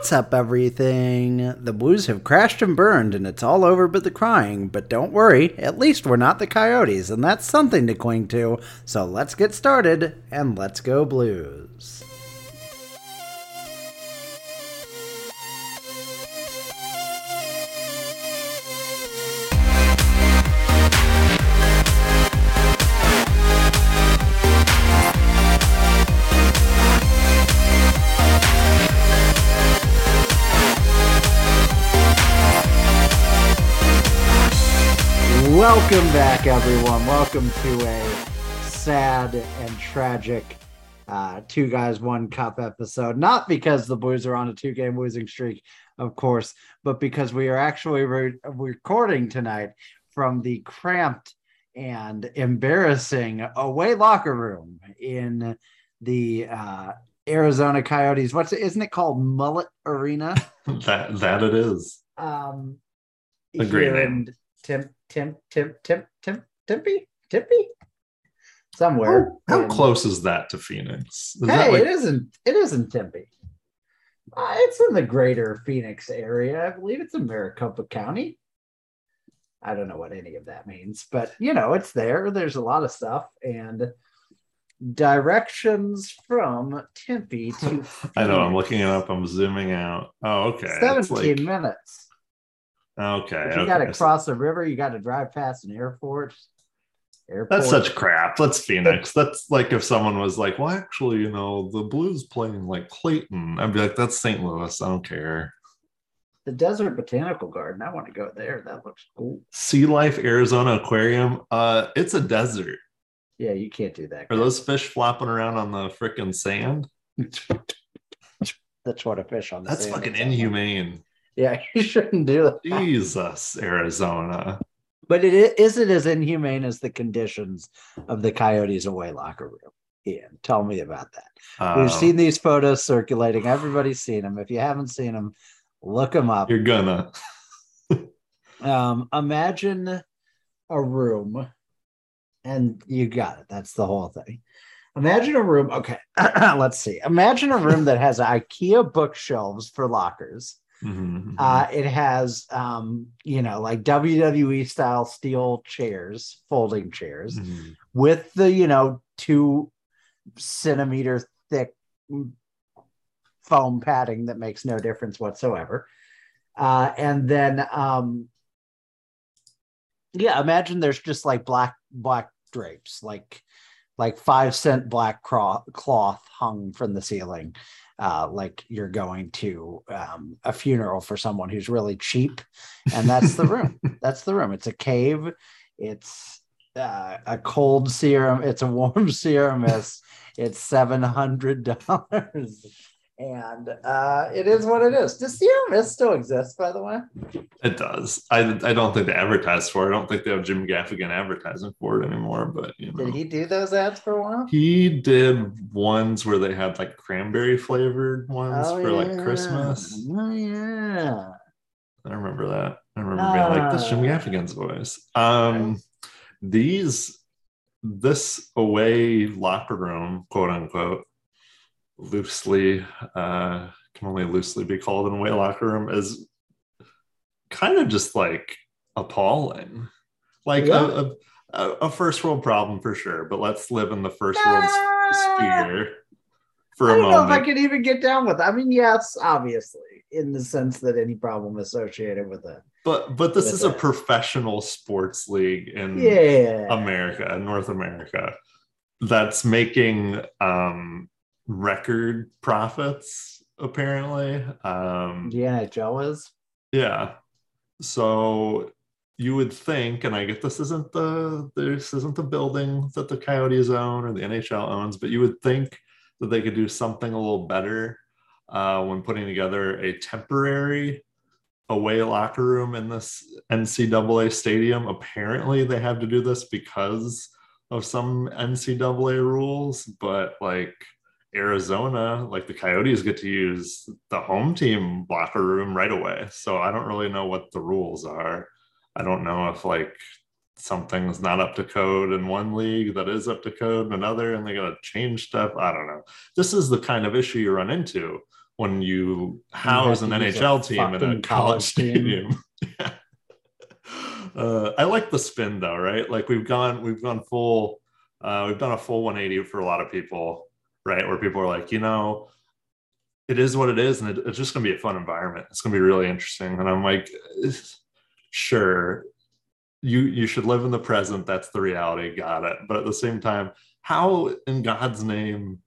What's up, everything? The Blues have crashed and burned, and it's all over but the crying. But don't worry, at least we're not the Coyotes, and that's something to cling to. So let's get started, and let's go, Blues. Welcome back, everyone. Welcome to a sad and tragic uh, two guys, one cup episode. Not because the Blues are on a two game losing streak, of course, but because we are actually re- recording tonight from the cramped and embarrassing away locker room in the uh, Arizona Coyotes. What's it? Isn't it called Mullet Arena? that that it is. Um, A great name. Tim, Tim, Tim, Tim, Tim, Tempe, Tempe, somewhere. How, how close is that to Phoenix? Is Hey, that like it isn't. It isn't Tempe. Uh, it's in the greater Phoenix area. I believe it's in Maricopa County. I don't know what any of that means, but you know, it's there. There's a lot of stuff and directions from Tempe to I know I'm looking it up. I'm zooming out. Oh, okay. 17 like minutes. Okay. If you okay. got to cross the river, you got to drive past an airport. Airport. That's such crap. That's Phoenix. That's like if someone was like, "Well, actually, you know, the Blues playing like Clayton." I'd be like, "That's St. Louis. I don't care." the Desert Botanical Garden. I want to go there. That looks cool. Sea Life Arizona Aquarium. Uh, it's a desert. Yeah, you can't do that. Are those fish flopping around on the freaking sand? That's what a fish on the That's fucking inhumane. Yeah, you shouldn't do that. Jesus, Arizona. But it isn't as inhumane as the conditions of the Coyotes away locker room? Ian, tell me about that. We've Um, seen these photos circulating. Everybody's seen them. If you haven't seen them, look them up. You're gonna. Um, imagine a room, and you got it. That's the whole thing. Imagine a room. Okay, let's see. Imagine a room that has IKEA bookshelves for lockers. Mhm. Uh, it has, um, you know, like WWE style steel chairs, folding chairs, Mhm. with the, you know, two centimeter thick foam padding that makes no difference whatsoever. Uh, and then, um, yeah, imagine there's just like black black drapes, like like five cent black cloth hung from the ceiling, uh, like you're going to um, a funeral for someone who's really cheap, and that's the room. that's the room. It's a cave. It's uh, a cold serum. It's a warm serum. It's it's seven hundred dollars, and uh, it is what it is. Does Sierra Mist still exist? By the way, It does. I I don't think they advertise for it. I don't think they have Jim Gaffigan advertising for it anymore. But you know, did he do those ads for a while? he did ones where they had like cranberry flavored ones Oh, for like. Christmas. Oh yeah. I remember that. I remember being like, "This Jim Ah. Gaffigan's voice." Um, these this away locker room, quote unquote, loosely uh, can only loosely be called in a away locker room, is kind of just like appalling, like Yeah. a, a a first world problem for sure. But let's live in the first world Ah. sphere for I a don't know if I moment. could even get down with. It. I mean, yes, obviously, in the sense that any problem associated with it. But but this is a professional sports league in Yeah. America, North America, that's making um, record profits, apparently. Um, The NHL is. yeah. So you would think, and I get this isn't the this isn't the building that the Coyotes own or the NHL owns, but you would think that they could do something a little better uh, when putting together a temporary away locker room in this NCAA stadium. Apparently, they have to do this because of some NCAA rules, but like Arizona, like the Coyotes get to use the home team locker room right away. So I don't really know what the rules are. I don't know if like something's not up to code in one league that is up to code in another and they got to change stuff. I don't know. This is the kind of issue you run into when you house an to use a NHL team in a college stadium. Yeah. uh, I like the spin though, right? Like we've gone, we've gone full, uh, we've done a full 180 for a lot of people, right? Where people are like, you know, it is what it is, and it, it's just going to be a fun environment. It's going to be really interesting. And I'm like, sure, you you should live in the present. That's the reality. Got it. But at the same time, how in God's name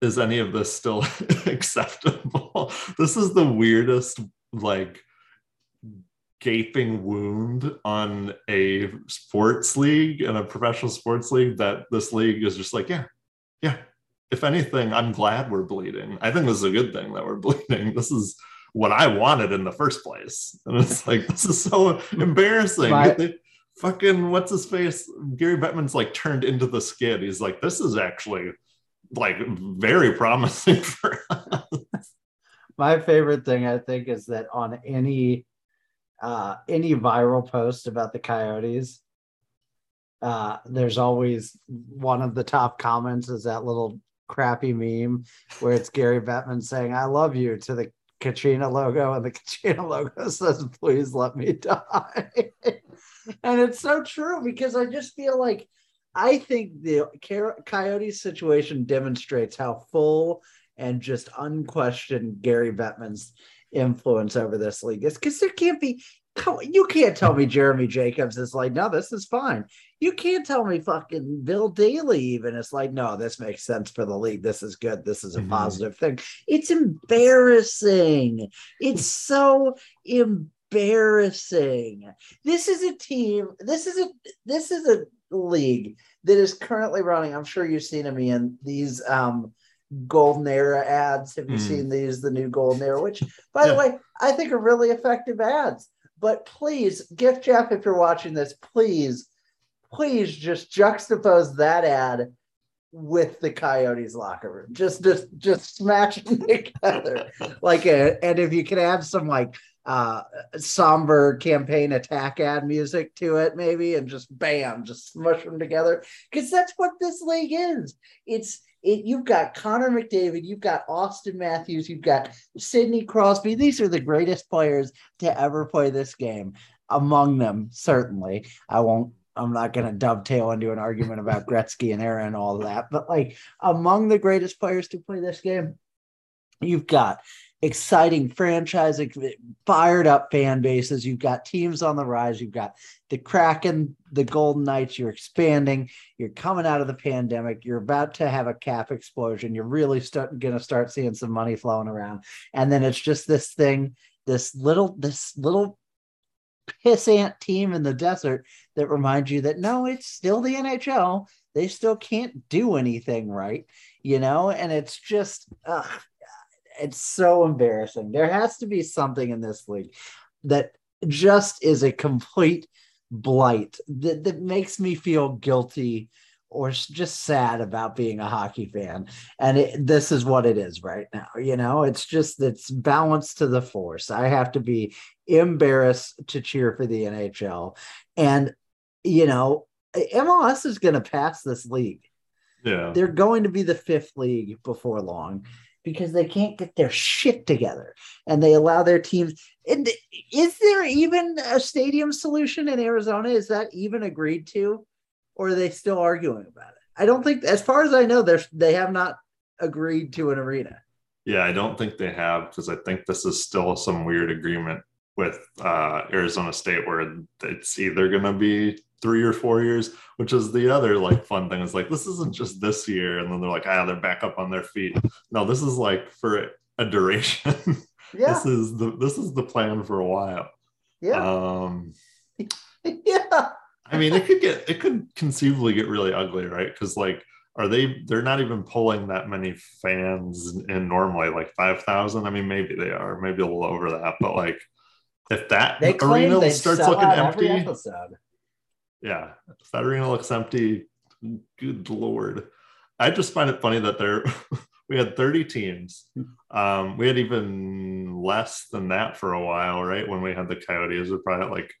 is any of this still acceptable? This is the weirdest, like gaping wound on a sports league and a professional sports league that this league is just like, yeah, yeah. If anything, I'm glad we're bleeding. I think this is a good thing that we're bleeding. This is what I wanted in the first place. And it's like, this is so embarrassing. Right. Fucking what's his face? Gary Bettman's like turned into the skid. He's like, this is actually like very promising for us. my favorite thing I think is that on any uh any viral post about the coyotes uh there's always one of the top comments is that little crappy meme where it's Gary Bettman saying I love you to the Kachina logo and the Kachina logo says please let me die. And it's so true because I just feel like I think the Coyote situation demonstrates how full and just unquestioned Gary Bettman's influence over this league is because there can't be you can't tell me Jeremy Jacobs is like, no, this is fine. You can't tell me fucking Bill Daly even is like, no, this makes sense for the league. This is good. This is a Mhm. positive thing. It's embarrassing. It's so embarrassing. This is a team. This is a this is a league that is currently running. I'm sure you've seen them in these um golden era ads. Have you Mm. seen these? The new golden era, which by the way, I think are really effective ads. But please, Gift Jeff, if you're watching this, please, please just juxtapose that ad with the Coyotes locker room. Just just just smash them together. Like a, and if you can add some like uh somber campaign attack ad music to it, maybe, and just bam, just smush them together. Because that's what this league is. It's it, you've got Connor McDavid, you've got Auston Matthews, you've got Sidney Crosby. These are the greatest players to ever play this game. Among them, certainly. I won't. I'm not going to dovetail into an argument about Gretzky and Aaron and all that, but like among the greatest players to play this game, you've got exciting franchise, fired up fan bases. You've got teams on the rise. You've got the Kraken, the Golden Knights. You're expanding. You're coming out of the pandemic. You're about to have a cap explosion. You're really start, going to start seeing some money flowing around. And then it's just this thing, this little, this little pissant team in the desert that reminds you that no, it's still the NHL. They still can't do anything right, you know? And it's just, ugh, it's so embarrassing. There has to be something in this league that just is a complete blight that, that makes me feel guilty or just sad about being a hockey fan. And it, this is what it is right now. You know, it's just it's balanced to the force. I have to be embarrassed to cheer for the NHL. And, you know, MLS is going to pass this league Yeah. they're going to be the fifth league before long because they can't get their shit together and they allow their teams. And is there even a stadium solution in arizona? Is that even agreed to? Or are they still arguing about it? I don't think as far as i know there's they have not agreed to an arena. Yeah, I don't think they have because I think this is still some weird agreement with uh, Arizona State where it's either going to be three or four years, which is the other like fun thing. Is like this isn't just this year, and then they're like, ah, they're back up on their feet. No, this is like for a duration. yeah this is the this is the plan for a while. yeah Um, yeah I mean, it could get it could conceivably get really ugly, right? Because like, are they? They're not even pulling that many fans in normally, like five thousand. I mean, maybe they are, maybe a little over that, but like, if that they arena starts looking empty, yeah, that arena looks empty, good lord. I just find it funny that there we had 30 teams. Um, we had even less than that for a while, right? When we had the Coyotes, we're probably at like,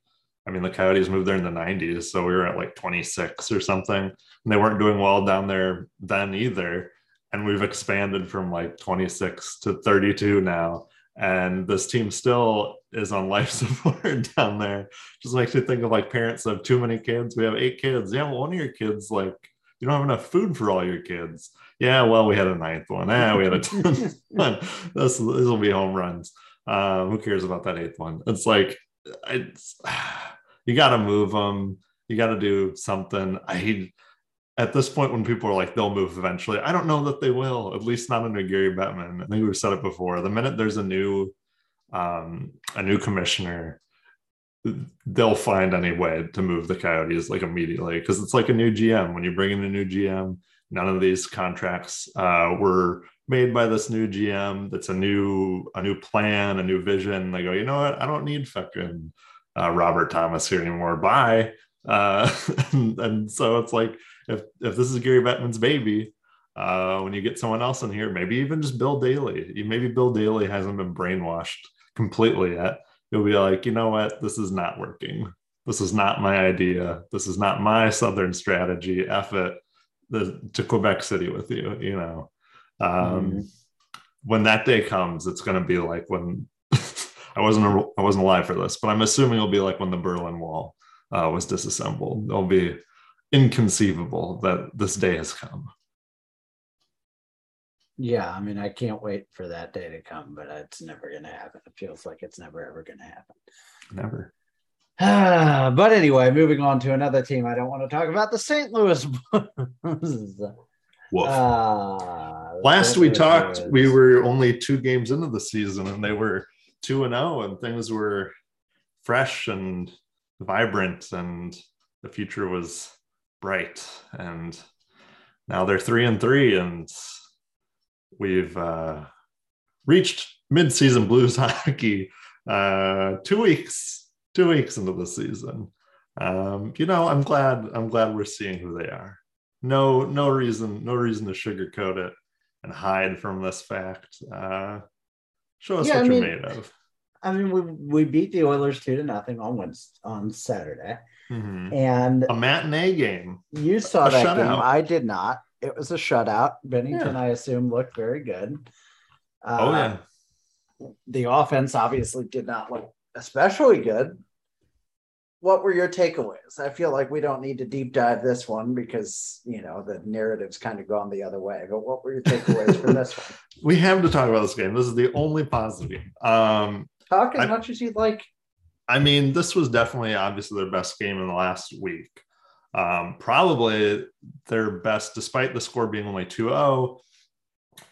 I mean, the Coyotes moved there in the 90s, so we were at like 26 or something, and they weren't doing well down there then either. and we've expanded from like 26 to 32 now and this team still is on life support down there. Just makes me think of like parents of too many kids. We have eight kids. Yeah well, one of your kids like you don't have enough food for all your kids. Yeah well we had a ninth one. Yeah we had a tenth one. This, this will be home runs. Um, who cares about that eighth one? It's like it's you got to move them you got to do something. I at this point when people are like they'll move eventually. I don't know that they will at least not under gary bettman. I think we've said it before. The minute there's a new um, a new commissioner they'll find any way to move the coyotes like immediately. Because it's like a new gm when you bring in a new gm none of these contracts uh, were made by this new gm that's a new a new plan a new vision. They go you know what? I don't need fucking uh, robert thomas here anymore. Bye uh, and, and so it's like if if this is Gary Bettman's baby, uh, when you get someone else in here, maybe even just Bill Daly. Maybe Bill Daly hasn't been brainwashed completely yet. You'll be like, you know what, this is not working. This is not my idea. This is not my Southern strategy. F it the, to Quebec City with you. You know, um, mm. when that day comes, it's going to be like when I wasn't I wasn't alive for this, but I'm assuming it'll be like when the Berlin Wall uh, was disassembled. It'll be inconceivable that this day has come. Yeah, I mean, I can't wait for that day to come, but it's never going to happen. It feels like it's never ever going to happen. Never. But anyway, moving on to another team, I don't want to talk about the St. Louis. uh, Last we talked, Blues. we were only two games into the season, and they were two and zero, oh, and things were fresh and vibrant, and the future was bright. And now they're three and three and we've uh, reached mid-season blues hockey uh, two weeks two weeks into the season. Um, you know i'm glad i'm glad we're seeing who they are. No no reason no reason to sugarcoat it and hide from this fact. Uh, show us yeah, what I you're mean, made of i mean we, we beat the oilers two to nothing on Wednesday, on saturday Mm-hmm. And a matinee game. You saw a that shutout. game. I did not. It was a shutout. Binnington, yeah. I assume, looked very good. Uh, oh yeah. The offense obviously did not look especially good. What were your takeaways? I feel like we don't need to deep dive this one because you know the narrative's kind of gone the other way. But what were your takeaways from this one? We have to talk about this game. This is the only positive game. Um, Talk as I, much as you'd like. I mean, this was definitely obviously their best game in the last week. Um, probably their best, despite the score being only 2 0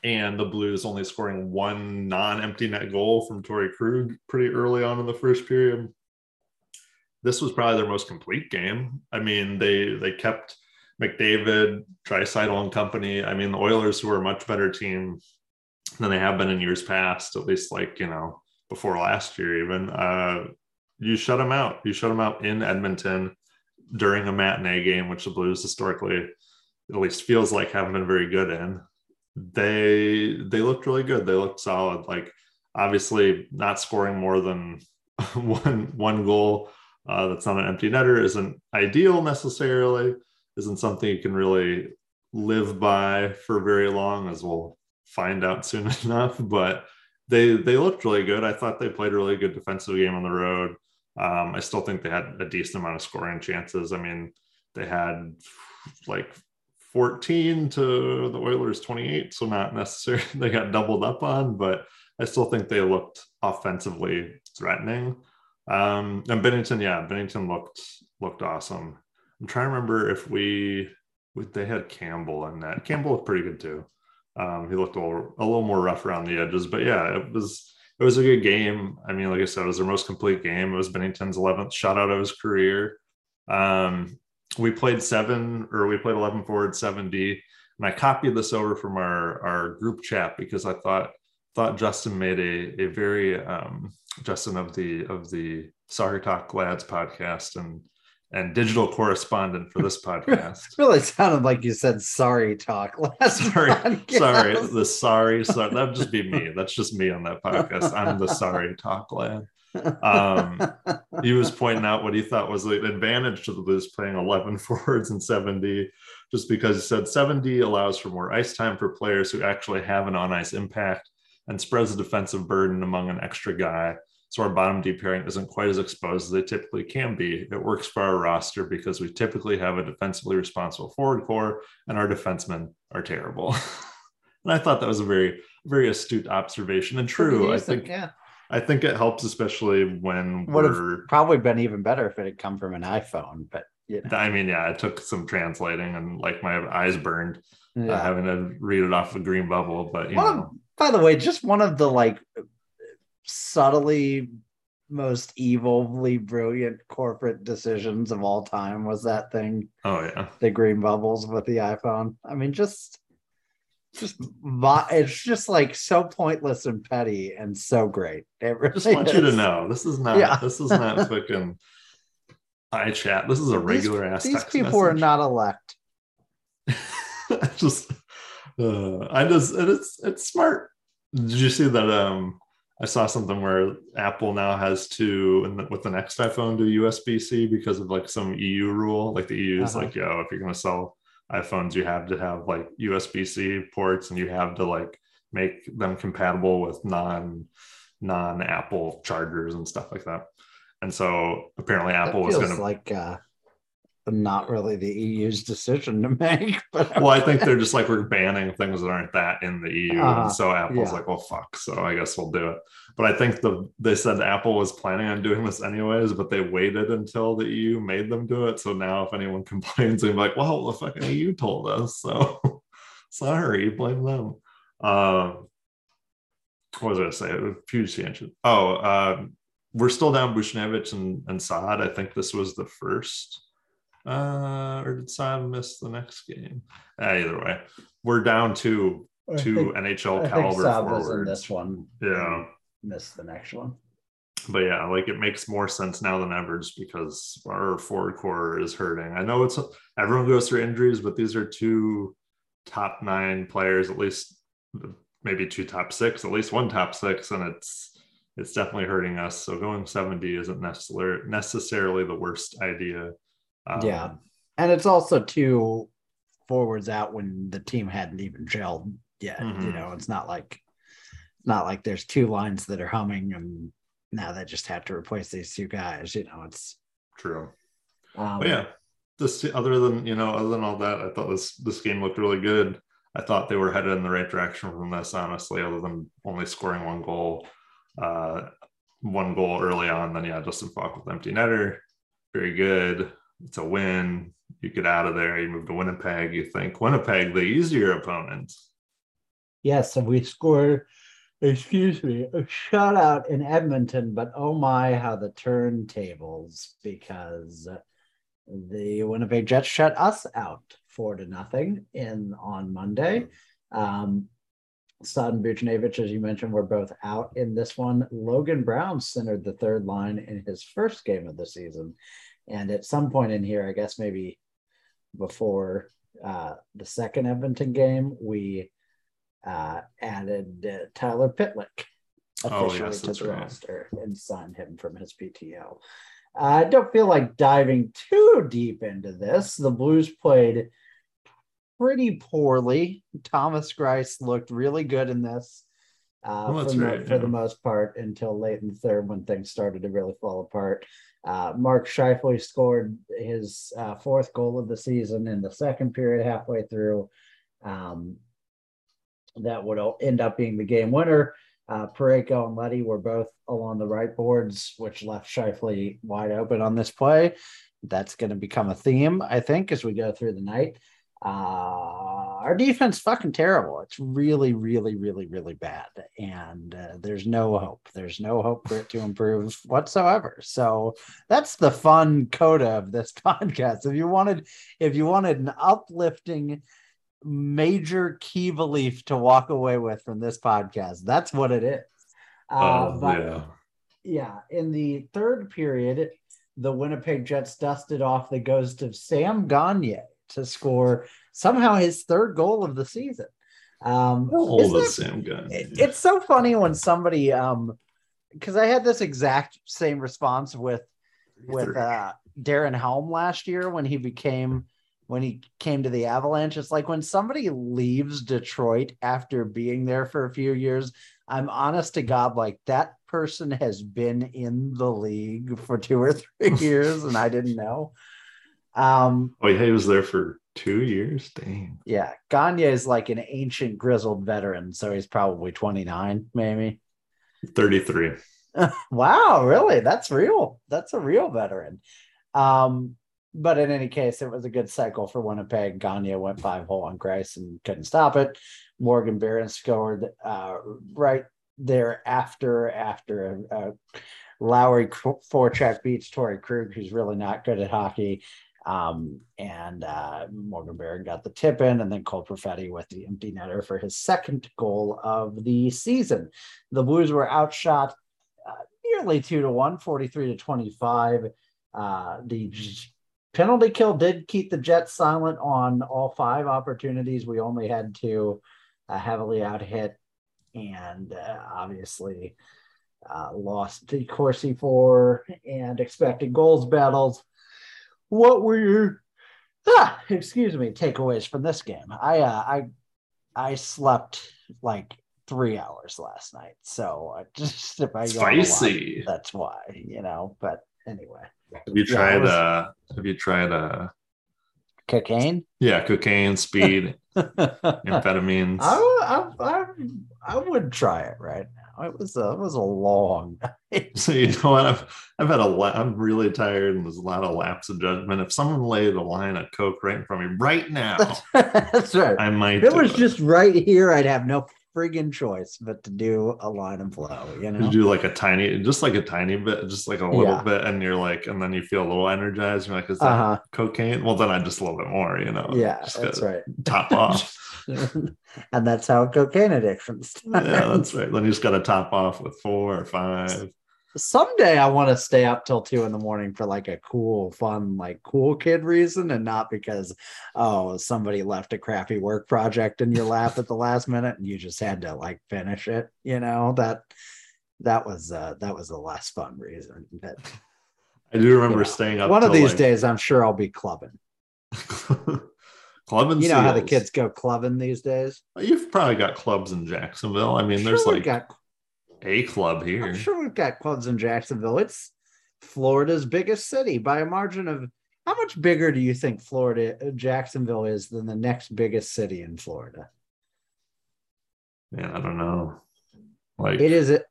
and the Blues only scoring one non empty net goal from Torey Krug pretty early on in the first period. This was probably their most complete game. I mean, they they kept McDavid, Draisaitl and company. I mean, the Oilers, who are a much better team than they have been in years past, at least like, you know, before last year, even. Uh, you shut them out. You shut them out in Edmonton during a matinee game, which the Blues historically, at least feels like, haven't been very good in. They they looked really good. They looked solid. Like obviously, not scoring more than one one goal uh, that's not an empty netter isn't ideal necessarily. Isn't something you can really live by for very long, as we'll find out soon enough. But they they looked really good. I thought they played a really good defensive game on the road. Um, I still think they had a decent amount of scoring chances. I mean, they had like 14 to the Oilers 28, so not necessarily they got doubled up on, but I still think they looked offensively threatening. Um, and Binnington, yeah, Binnington looked looked awesome. I'm trying to remember if we, they had Campbell in that. Campbell looked pretty good too. Um, he looked a little, a little more rough around the edges, but yeah, it was it was a good game. I mean, like I said, it was their most complete game. It was Binnington's 11th shutout of his career. Um, we played seven, or we played 11 forward, 7D. And I copied this over from our, our group chat because I thought thought Justin made a, a very um, Justin of the of the Soccer Talk Lads podcast and and digital correspondent for this podcast. really sounded like you said sorry talk last sorry podcast. sorry the sorry sorry that'd just be me that's just me on that podcast i'm the sorry talk lad um, he was pointing out what he thought was an advantage to the Blues playing 11 forwards and 7D just because he said 7D allows for more ice time for players who actually have an on ice impact and spreads the defensive burden among an extra guy. So our bottom D pairing isn't quite as exposed as they typically can be. It works for our roster because we typically have a defensively responsible forward core and our defensemen are terrible. and I thought that was a very, very astute observation and true. I think yeah. I think it helps, especially when would have probably been even better if it had come from an iPhone. But you know. I mean, yeah, it took some translating and like my eyes burned uh, yeah. uh, having to read it off a green bubble. But you know, by the way, just one of the like subtly most evilly brilliant corporate decisions of all time was that thing. Oh yeah, the green bubbles with the iPhone. I mean, just just it's just like so pointless and petty and so great. It really just want is. you to know this is not yeah. this is not fucking iChat. This is a regular these, ass. These people message. are not elect. just uh, I just it's it's smart. Did you see that? Um, I saw something where Apple now has to, with the next iPhone, do USB C because of like some EU rule. Like the EU is uh-huh. like, yo, if you're gonna sell iPhones, you have to have like USB C ports, and you have to like make them compatible with non non Apple chargers and stuff like that. And so apparently Apple was going to like uh, not really the EU's decision to make. But well, I think they're just like we're banning things that aren't that in the EU, uh, and uh-huh. so Apple's yeah. like, well, fuck. So I guess we'll do it. But I think the they said Apple was planning on doing this anyways, but they waited until the EU made them do it. So now if anyone complains, they're like, well, the fucking EU told us. So sorry, blame them. Um, what was I going to say? A huge tangent. Oh, um, we're still down Buchnevich and, and Saad. I think this was the first. Uh, or did Saad miss the next game? Uh, either way, we're down to two NHL I caliber forwards. in this one. Yeah, missed the next one. But yeah, like it makes more sense now than ever just because our forward core is hurting. I know it's everyone goes through injuries, but these are two top nine players, at least maybe two top six, at least one top six, and it's it's definitely hurting us. So going 7D isn't necessarily necessarily the worst idea. Um, yeah. And it's also two forwards out when the team hadn't even gelled yet. Mm-hmm. You know, it's not like not like there's two lines that are humming and now they just have to replace these two guys. You know, it's true. Um, but yeah, this other than you know, other than all that, I thought this this game looked really good. I thought they were headed in the right direction from this, honestly, other than only scoring one goal uh, one goal early on. Then yeah, Justin Faulk with empty netter, very good. It's a win. You get out of there. You move to Winnipeg. You think Winnipeg the easier opponent. Yes, and we scored. Excuse me, a shutout in Edmonton, but oh my, how the turntables because the Winnipeg Jets shut us out four to nothing in on Monday. Um, Saad Buchnevich, as you mentioned, were both out in this one. Logan Brown centered the third line in his first game of the season. And at some point in here, I guess maybe before uh, the second Edmonton game, we uh, added uh, Tyler Pitlick officially oh, yes, to the right. roster and signed him from his PTO. I don't feel like diving too deep into this. The Blues played pretty poorly. Thomas Greiss looked really good in this uh, well, for, right, the, yeah. the, most part until late in the third when things started to really fall apart. Uh, Mark Scheifele scored his uh, fourth goal of the season in the second period, halfway through. Um, that would end up being the game winner. Uh, Parayko and Leddy were both along the right boards, which left Scheifele wide open on this play. That's going to become a theme, I think, as we go through the night. Uh, our defense fucking terrible. It's really, really, really, really bad, and uh, there's no hope. There's no hope for it to improve whatsoever. So that's the fun coda of this podcast. If you wanted, if you wanted an uplifting, major key belief to walk away with from this podcast, that's what it is. Uh, oh, but, yeah. Yeah. In the third period, the Winnipeg Jets dusted off the ghost of Sam Gagner to score somehow his third goal of the season. Um, the same guy. It, it's so funny when somebody, um, because I had this exact same response with with uh, Darren Helm last year when he became when he came to the Avalanche. It's like when somebody leaves Detroit after being there for a few years, I'm honest to God, like that person has been in the league for two or three years and I didn't know. Um, oh, yeah, he was there for two years. Dang. Yeah. Gagner is like an ancient grizzled veteran. So he's probably 29, maybe 33. wow, really? That's real. That's a real veteran. Um, but in any case, it was a good cycle for Winnipeg. Gagner went five hole on Greiss and couldn't stop it. Morgan Barron scored uh, right there after after uh, Lowry forecheck beats Torey Krug, who's really not good at hockey. Um, and uh, Morgan Barron got the tip in, and then Cole Perfetti with the empty netter for his second goal of the season. The Blues were outshot uh, nearly two to one, 43 to 25. Uh, the penalty kill did keep the Jets silent on all five opportunities. We only had two uh, heavily out hit, and uh, obviously uh, lost the Corsi for and expected goals battles what were your ah, excuse me takeaways from this game? I uh, I I slept like three hours last night, so just if I spicy, lot, that's why you know. But anyway, have you tried was, uh Have you tried uh cocaine? Yeah, cocaine, speed, amphetamines. I, I, I, I would try it right now. It was a it was a long night. So you know what? I've I've had a lot. I'm really tired, and there's a lot of lapse of judgment. If someone laid a line of coke right in front of me right now, that's right. I might. If it was it. just right here, I'd have no friggin' choice but to do a line of flow. You know, you do like a tiny, just like a tiny bit, just like a little yeah. bit, and you're like, and then you feel a little energized. You're like, is that uh-huh. cocaine? Well, then I just a little bit more. You know. Yeah, that's right. Top off. and that's how cocaine addiction starts. Yeah, that's right. Then you just got to top off with four or five. Someday I want to stay up till two in the morning for like a cool, fun, like cool kid reason, and not because oh somebody left a crappy work project in your lap at the last minute and you just had to like finish it. You know that that was uh that was the less fun reason. But I do remember you know, staying up. One of these like... days, I'm sure I'll be clubbing. Club you know seals. how the kids go clubbing these days. You've probably got clubs in Jacksonville. I mean, sure there's like got, a club here. I'm sure we've got clubs in Jacksonville. It's Florida's biggest city by a margin of how much bigger do you think Florida Jacksonville is than the next biggest city in Florida? Man, I don't know. Like it is a,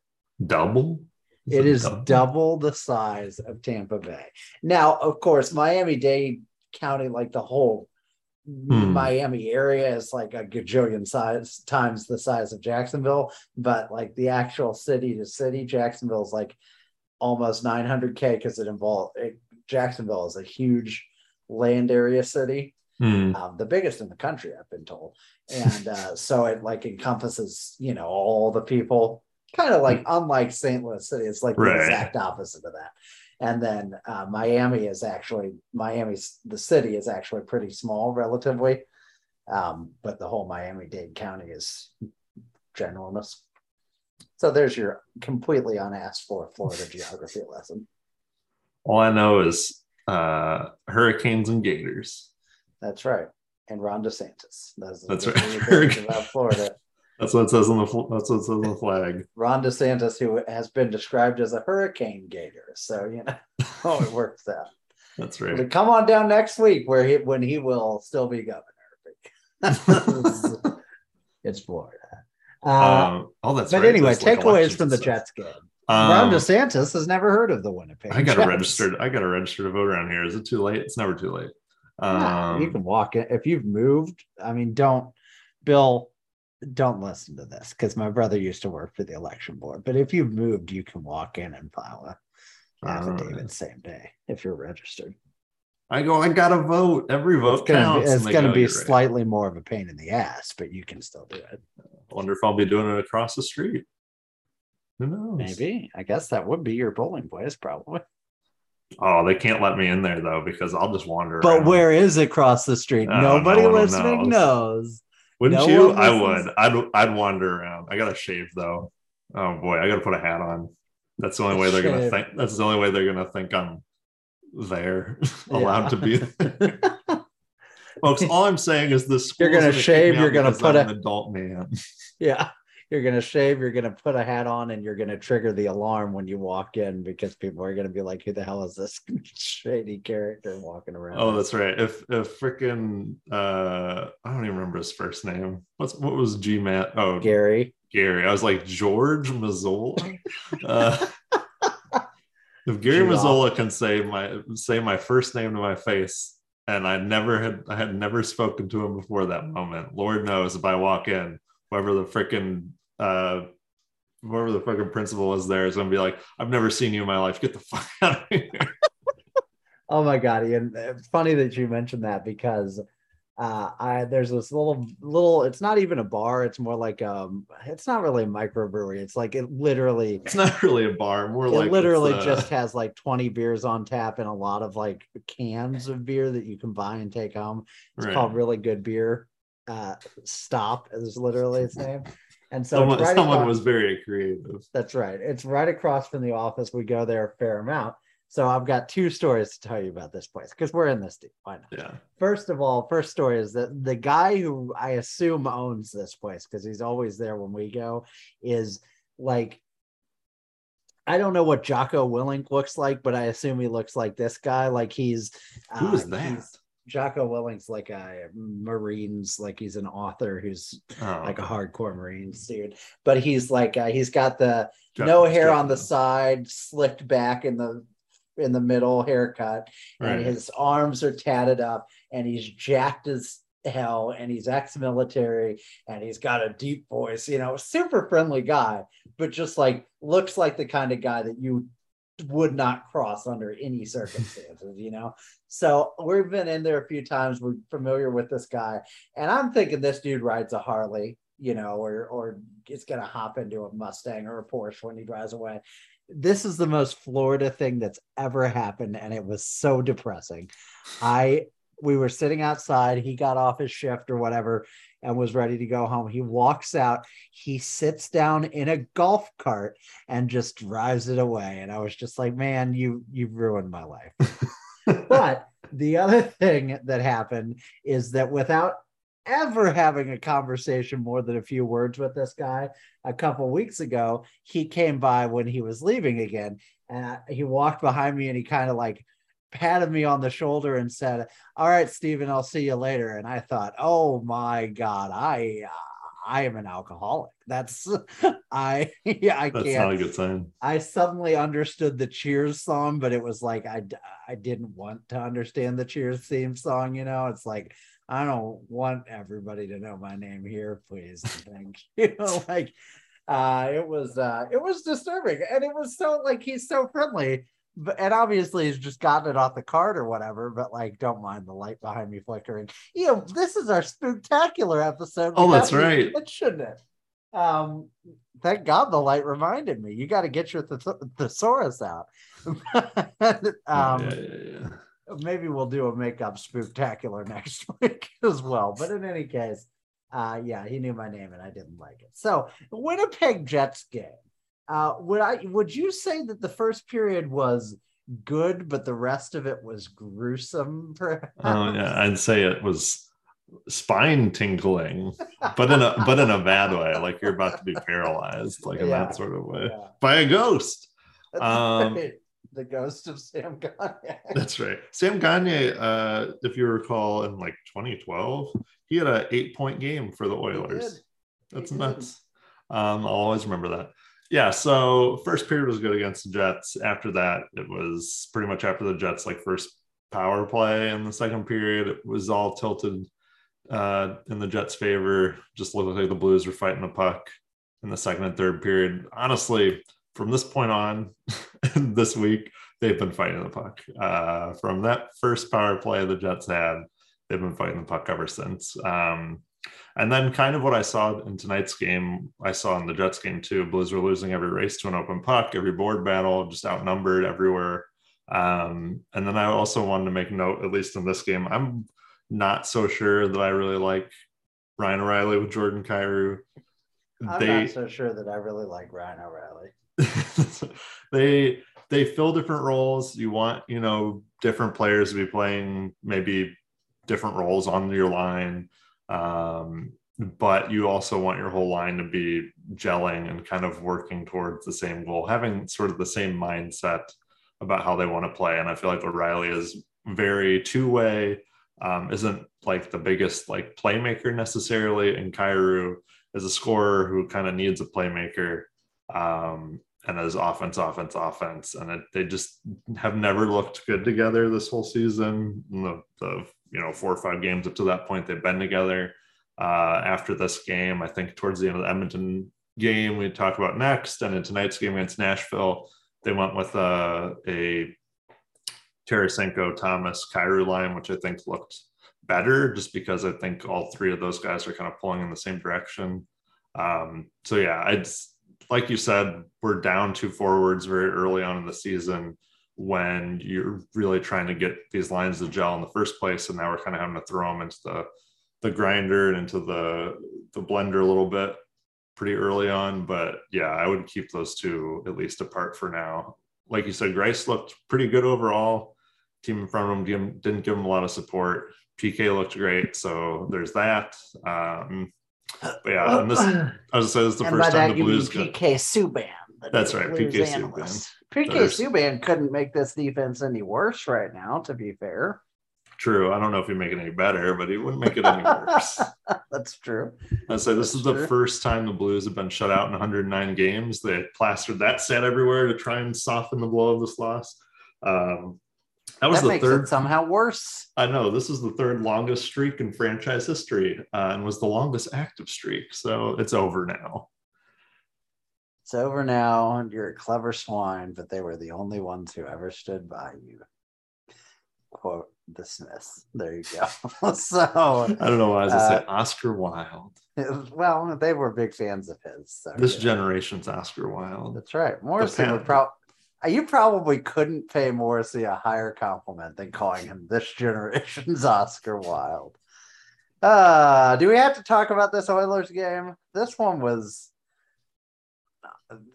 double. Is it, it is double? double the size of Tampa Bay. Now, of course, Miami Dade County, like the whole hmm. Miami area is like a gajillion size times the size of Jacksonville, but like the actual city to city, Jacksonville is like almost 900k because it involves Jacksonville is a huge land area city, hmm. um, the biggest in the country, I've been told, and uh, so it like encompasses you know all the people. Kind of like unlike St. Louis City, it's like right. the exact opposite of that and then uh, Miami is actually Miami's the city is actually pretty small relatively, um, but the whole Miami Dade County is ginormous. So there's your completely unasked for Florida geography lesson. All I know is uh, hurricanes and gators. That's right, and Ron DeSantis. Those, That's right. About Florida. That's what it says on the that's what it says on the flag. Ron DeSantis, who has been described as a hurricane gator, so you know, oh, it works out. That's right. But come on down next week, where he when he will still be governor. it's Florida. Uh, um, oh, that's but right. anyway, takeaways from the Jets game. Um, Ron DeSantis has never heard of the Winnipeg. I got a registered. I got a registered to vote around here. Is it too late? It's never too late. Um, you can walk it if you've moved. I mean, don't Bill don't listen to this because my brother used to work for the election board. But if you've moved, you can walk in and file a affidavit uh, same day if you're registered. I go, I gotta vote. Every vote it's gonna counts. Be, it's gonna be slightly right. more of a pain in the ass, but you can still do it. I wonder if I'll be doing it across the street. Who knows? Maybe. I guess that would be your polling place, probably. Oh, they can't let me in there though because I'll just wander. But around. where is across the street? Oh, Nobody no listening knows. knows. Wouldn't no you? I would. I'd I'd wander around. I gotta shave though. Oh boy, I gotta put a hat on. That's the only way they're gonna think. That's the only way they're gonna think I'm there, allowed to be. Folks, all I'm saying is this. You're gonna shave, you're gonna put an adult man. Yeah. You're gonna shave, you're gonna put a hat on, and you're gonna trigger the alarm when you walk in because people are gonna be like, Who the hell is this shady character walking around? Oh, that's right. If if freaking uh I don't even remember his first name. What's what was G Matt? Oh Gary. Gary. I was like George Mazzola. uh, if Gary Shoot. Mazzola can say my say my first name to my face, and I never had I had never spoken to him before that moment. Lord knows if I walk in, whoever the freaking uh whoever the fucking principal is there is gonna be like, I've never seen you in my life. Get the fuck out of here. Oh my god, Ian! It's funny that you mentioned that because uh, I there's this little little. It's not even a bar. It's more like um. It's not really a microbrewery. It's like it literally. It's not really a bar, more It like literally uh, just has like 20 beers on tap and a lot of like cans of beer that you can buy and take home. It's right. called Really Good Beer. Uh, Stop is literally its name. And so someone, right someone across- was very creative. that's right. It's right across from the office. We go there a fair amount. So I've got two stories to tell you about this place because we're in this deep. Why not? Yeah. First of all, first story is that the guy who I assume owns this place because he's always there when we go is like I don't know what Jocko Willink looks like, but I assume he looks like this guy. Like he's Who uh, is that? he's- Jocko Willink's like a Marines, like he's an author who's Oh, like a hardcore Marines dude. But he's like uh, he's got the no hair on the side, slicked back in the in the middle haircut, Right. and his arms are tatted up, and he's jacked as hell, and he's ex-military, and he's got a deep voice. You know, super friendly guy, but just like looks like the kind of guy that you would not cross under any circumstances, you know. So we've been in there a few times. We're familiar with this guy, and I'm thinking this dude rides a Harley, you know, or or is gonna hop into a Mustang or a Porsche when he drives away. This is the most Florida thing that's ever happened, and it was so depressing. I we were sitting outside. He got off his shift or whatever and was ready to go home. He walks out. He sits down in a golf cart and just drives it away. And I was just like, man, you you've ruined my life. but the other thing that happened is that without ever having a conversation more than a few words with this guy a couple weeks ago he came by when he was leaving again and he walked behind me and he kind of like patted me on the shoulder and said all right Stephen, i'll see you later and i thought oh my god i i am an alcoholic that's i yeah i That's can't not a good sign. I suddenly understood the Cheers song, but it was like I I didn't want to understand the Cheers theme song. You know, it's like I don't want everybody to know my name here, please. Thank you. like uh, it was uh, it was disturbing, and it was so like he's so friendly. But, and obviously he's just gotten it off the cart or whatever, but like, don't mind the light behind me flickering. You know, this is our spectacular episode. Oh, that's right. It shouldn't it? Um, thank God the light reminded me. You got to get your thes- thesaurus out. um, yeah, yeah, yeah. maybe we'll do a makeup spectacular next week as well. But in any case, uh, yeah, he knew my name and I didn't like it. So Winnipeg Jets game. Uh, would I would you say that the first period was good, but the rest of it was gruesome? Perhaps? Oh yeah, I'd say it was spine tingling, but in a but in a bad way, like you're about to be paralyzed, like in Yeah. that sort of way Yeah. by a ghost. Um, right. the ghost of Sam Gagner. That's right. Sam Gagner, uh, if you recall, in like 2012, he had a eight point game for the Oilers. That's He nuts. Um, I'll always remember that. Yeah. So first period was good against the Jets. After that, it was pretty much after the Jets like first power play in the second period. It was all tilted uh, in the Jets' favor. Just looked like the Blues were fighting the puck in the second and third period. Honestly, from this point on, this week they've been fighting the puck. Uh, from that first power play the Jets had, they've been fighting the puck ever since. Um, and then, kind of what I saw in tonight's game, I saw in the Jets game too. Blues were losing every race to an open puck, every board battle, just outnumbered everywhere. Um, and then I also wanted to make note, at least in this game, I'm not so sure that I really like Ryan O'Reilly with Jordan Kyrou. I'm They not so sure that I really like Ryan O'Reilly. they they fill different roles. You want you know different players to be playing maybe different roles on your line. Um, but you also want your whole line to be gelling and kind of working towards the same goal, having sort of the same mindset about how they want to play. And I feel like O'Reilly is very two way, um, isn't like the biggest like playmaker necessarily, and Kyrou is a scorer who kind of needs a playmaker. Um, and as offense, offense, offense, and it, they just have never looked good together this whole season. The, the you know four or five games up to that point, they've been together. Uh, after this game, I think towards the end of the Edmonton game, we talked about next, and in tonight's game against Nashville, they went with a, a Tarasenko, Thomas, Kyrou line, which I think looked better just because I think all three of those guys are kind of pulling in the same direction. Um, so yeah, I'd like you said, we're down two forwards very early on in the season when you're really trying to get these lines to gel in the first place, and now we're kind of having to throw them into the the grinder and into the the blender a little bit pretty early on. But yeah, I would keep those two at least apart for now. Like you said, Greiss looked pretty good overall. Team in front of him didn't give him a lot of support. PK looked great, so there's that. Um, but yeah, and this I was say this is the and first time that the Blues mean got, PK Subban. The That's right, Blues PK Subban. PK There's- Subban couldn't make this defense any worse right now. To be fair, true. I don't know if he'd make it any better, but he wouldn't make it any worse. that's true. I say this That's is the first time the Blues have been shut out in 109 games. They plastered that set everywhere to try and soften the blow of this loss. Um, that was that the makes third. it somehow worse. I know this is the third longest streak in franchise history, uh, and was the longest active streak. So it's over now. It's over now. and You're a clever swine, but they were the only ones who ever stood by you. Quote the Smiths. There you go. so, I don't know why I was Uh, say Oscar Wilde. well, they were big fans of his. So This yeah. generation's Oscar Wilde. That's right. Morrissey would probably. You probably couldn't pay Morrissey a higher compliment than calling him this generation's Oscar Wilde. Uh, do we have to talk about this Oilers game? This one was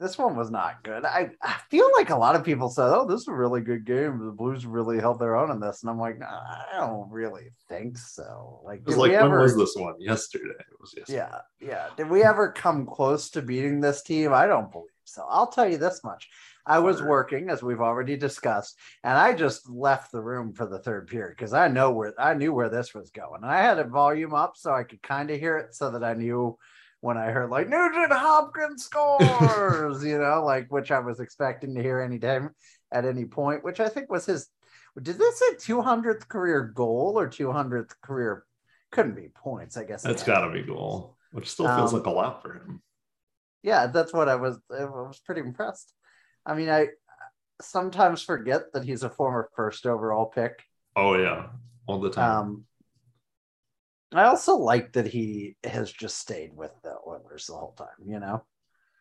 this one was not good. I, I feel like a lot of people said, "Oh, this is a really good game. The Blues really held their own in this," and I'm like, nah, I don't really think so. Like, It was like when ever- was this one? Yesterday. It was yesterday. yeah, yeah. Did we ever come close to beating this team? I don't believe so. I'll tell you this much. I was working, as we've already discussed, and I just left the room for the third period because I know where I knew where this was going. And I had a volume up so I could kind of hear it so that I knew when I heard like Nugent Hopkins scores, you know, like which I was expecting to hear anytime at any point, which I think was his. Did this say 200th career goal or 200th career? Couldn't be points, I guess. That's got to be goal, which still feels Um, like a lot for him. yeah that's what i was i was pretty impressed i mean i sometimes forget that he's a former first overall pick Oh yeah, all the time. um i also like that he has just stayed with the oilers the whole time you know?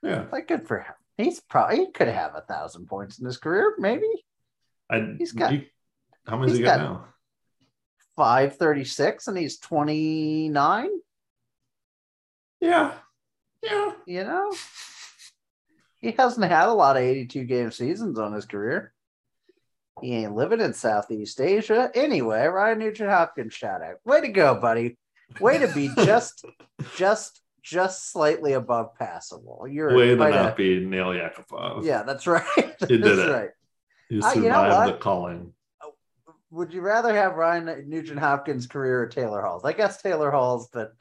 Yeah, like good for him. He's probably he could have a thousand points in his career maybe. I, he's got- you- how many he got, got- now? 536 and he's 29 Yeah, yeah. you know? He hasn't had a lot of 82 game seasons on his career he ain't living in southeast asia. Anyway ryan nugent hopkins shout out. Way to go buddy. Way to be just just just slightly above passable. You're Way to not a- be Neil Yakupov. yeah that's right. He did that's it. right. You Uh, you know survived the calling. would you rather have ryan nugent hopkins career or taylor hall's? I guess taylor hall's but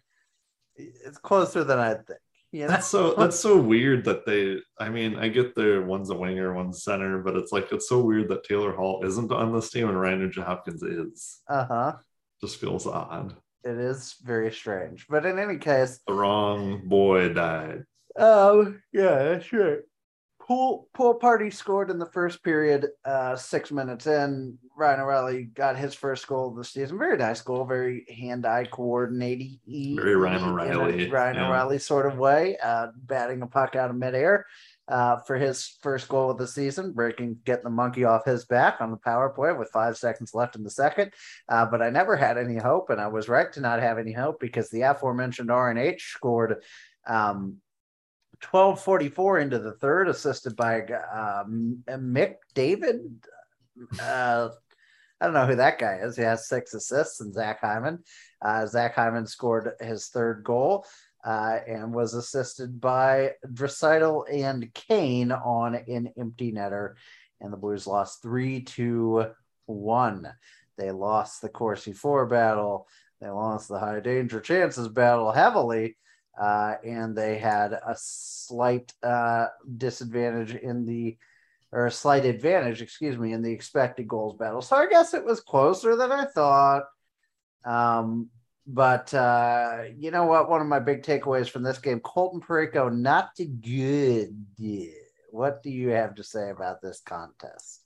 it's closer than i think you know? That's so that's so weird that they. I mean, I get there. One's a winger, one's center, but it's like it's so weird that Taylor Hall isn't on this team and Ryan Nugent Hopkins is. uh-huh Just feels odd. It is very strange. But in any case, The wrong boy died. Oh, yeah, right. Pool pool party scored in the first period, uh, six minutes in. Ryan O'Reilly got his first goal of the season. Very nice goal, very hand-eye coordinating. Very Ryan O'Reilly, Ryan yeah. O'Reilly sort of way, uh, batting a puck out of midair. Uh, for his first goal of the season, breaking, getting the monkey off his back on the power play with five seconds left in the second. Uh, but I never had any hope, and I was right to not have any hope because the aforementioned RNH scored um, 1244 into the third, assisted by um, Mick David. Uh, I don't know who that guy is. He has six assists, and Zach Hyman. Uh, Zach Hyman scored his third goal uh, and was assisted by Draisaitl and Kane on an empty netter. And the Blues lost three to one. They lost the Corsi for battle. They lost the high danger chances battle heavily. Uh, and they had a slight uh, disadvantage in the, or a slight advantage, excuse me, in the expected goals battle. So I guess it was closer than I thought. Um, but uh, you know what? One of my big takeaways from this game, Colton Parayko, not too good. What do you have to say about this contest?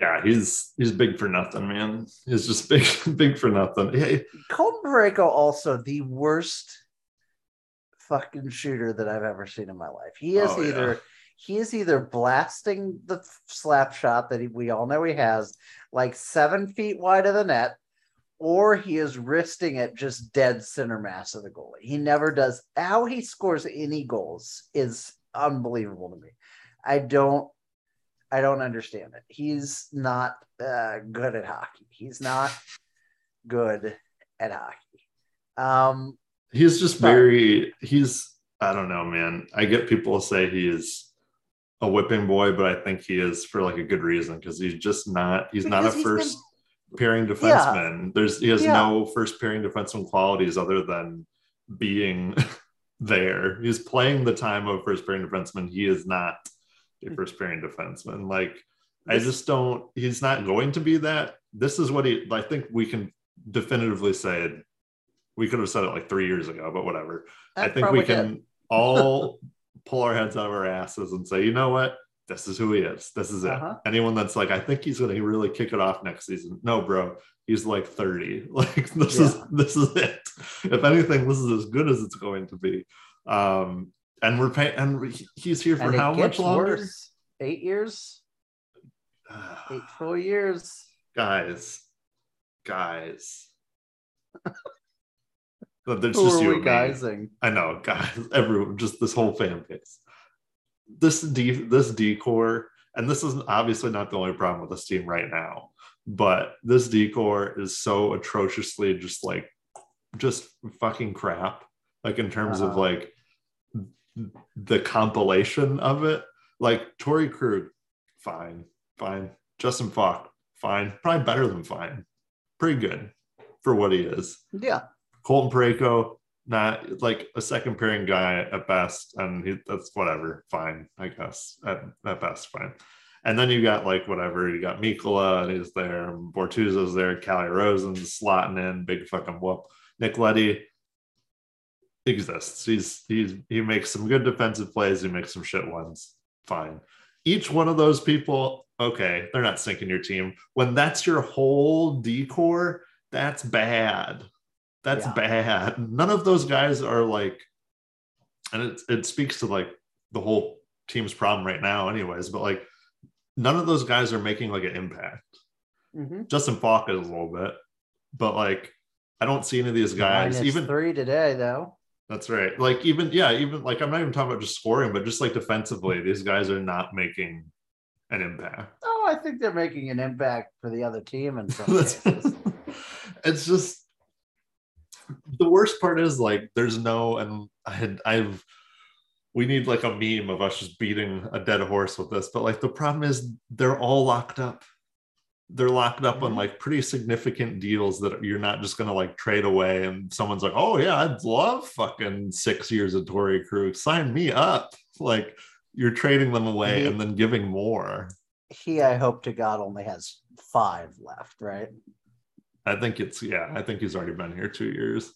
Yeah, he's he's big for nothing, man. He's just big, big for nothing. Hey, Colton Parayko also the worst fucking shooter that I've ever seen in my life. He is Oh, either yeah. he is either blasting the slap shot that he, we all know he has like seven feet wide of the net, or he is wristing it just dead center mass of the goalie. He never does. How he scores any goals is unbelievable to me. I don't. I don't understand it. He's not uh, good at hockey. He's not good at hockey. Um, he's just Sorry. very he's I don't know, man. I get people say he is a whipping boy, but I think he is for like a good reason because he's just not he's not a he's been- first pairing Yeah. defenseman. There's he has Yeah. no first pairing defenseman qualities other than being there. He's playing the time of first pairing defenseman. He is not a hmm. first pairing defenseman. Like I just don't he's not going to be that. This is what he I think we can definitively say it. We could have said it like three years ago, but whatever. I think we can all pull our heads out of our asses and say, you know what? This is who he is. This is it. Uh-huh. Anyone that's like, I think he's going to really kick it off next season. No, bro, he's like 30. Like this is this is it. If anything, this is as good as it's going to be. Um, and we're paying, and he's here for how much longer? worse. Eight years, eight full years. guys, guys. But there's Who just are you we guysing? I know, guys, everyone, just this whole fan base. This D, this D corps, and this is obviously not the only problem with this team right now, but this D corps is so atrociously just like, just fucking crap. Like in terms of Uh-huh. like the compilation of it. Like Torey Krug, fine, fine. Justin Faulk, fine, probably better than fine, pretty good for what he is. Yeah, Colton Parayko, not like a second pairing guy at best, and he, that's whatever, fine, I guess at, at best, fine. And then you got like whatever, you got Mikkola, and he's there, Bortuzzo's there, Calle Rosen's slotting in, big fucking whoop. Nick Leddy exists. He's he's he makes some good defensive plays, he makes some shit ones, fine. Each one of those people, okay, they're not sinking your team. When that's your whole D corps, that's bad. That's Yeah. bad. None of those guys are like, and it, it speaks to like the whole team's problem right now, anyways. But like, none of those guys are making like an impact. Mhm. Justin Faulk is a little bit, but like, I don't see any of these guys. Minus even three today, though. that's right. Like even yeah, even like I'm not even talking about just scoring, but just like defensively, these guys are not making an impact. Oh, I think they're making an impact for the other team and some cases. it's just the worst part is like there's no and I had I've we need like a meme of us just beating a dead horse with this, but like the problem is they're all locked up. They're locked up on Mhm. like pretty significant deals that you're not just gonna like trade away and someone's like, oh yeah, I'd love fucking six years of Torey Krug. Sign me up. Like you're trading them away Yeah. and then giving more. He, I hope to God, only has five left, right? I think it's yeah, I think he's already been here two years.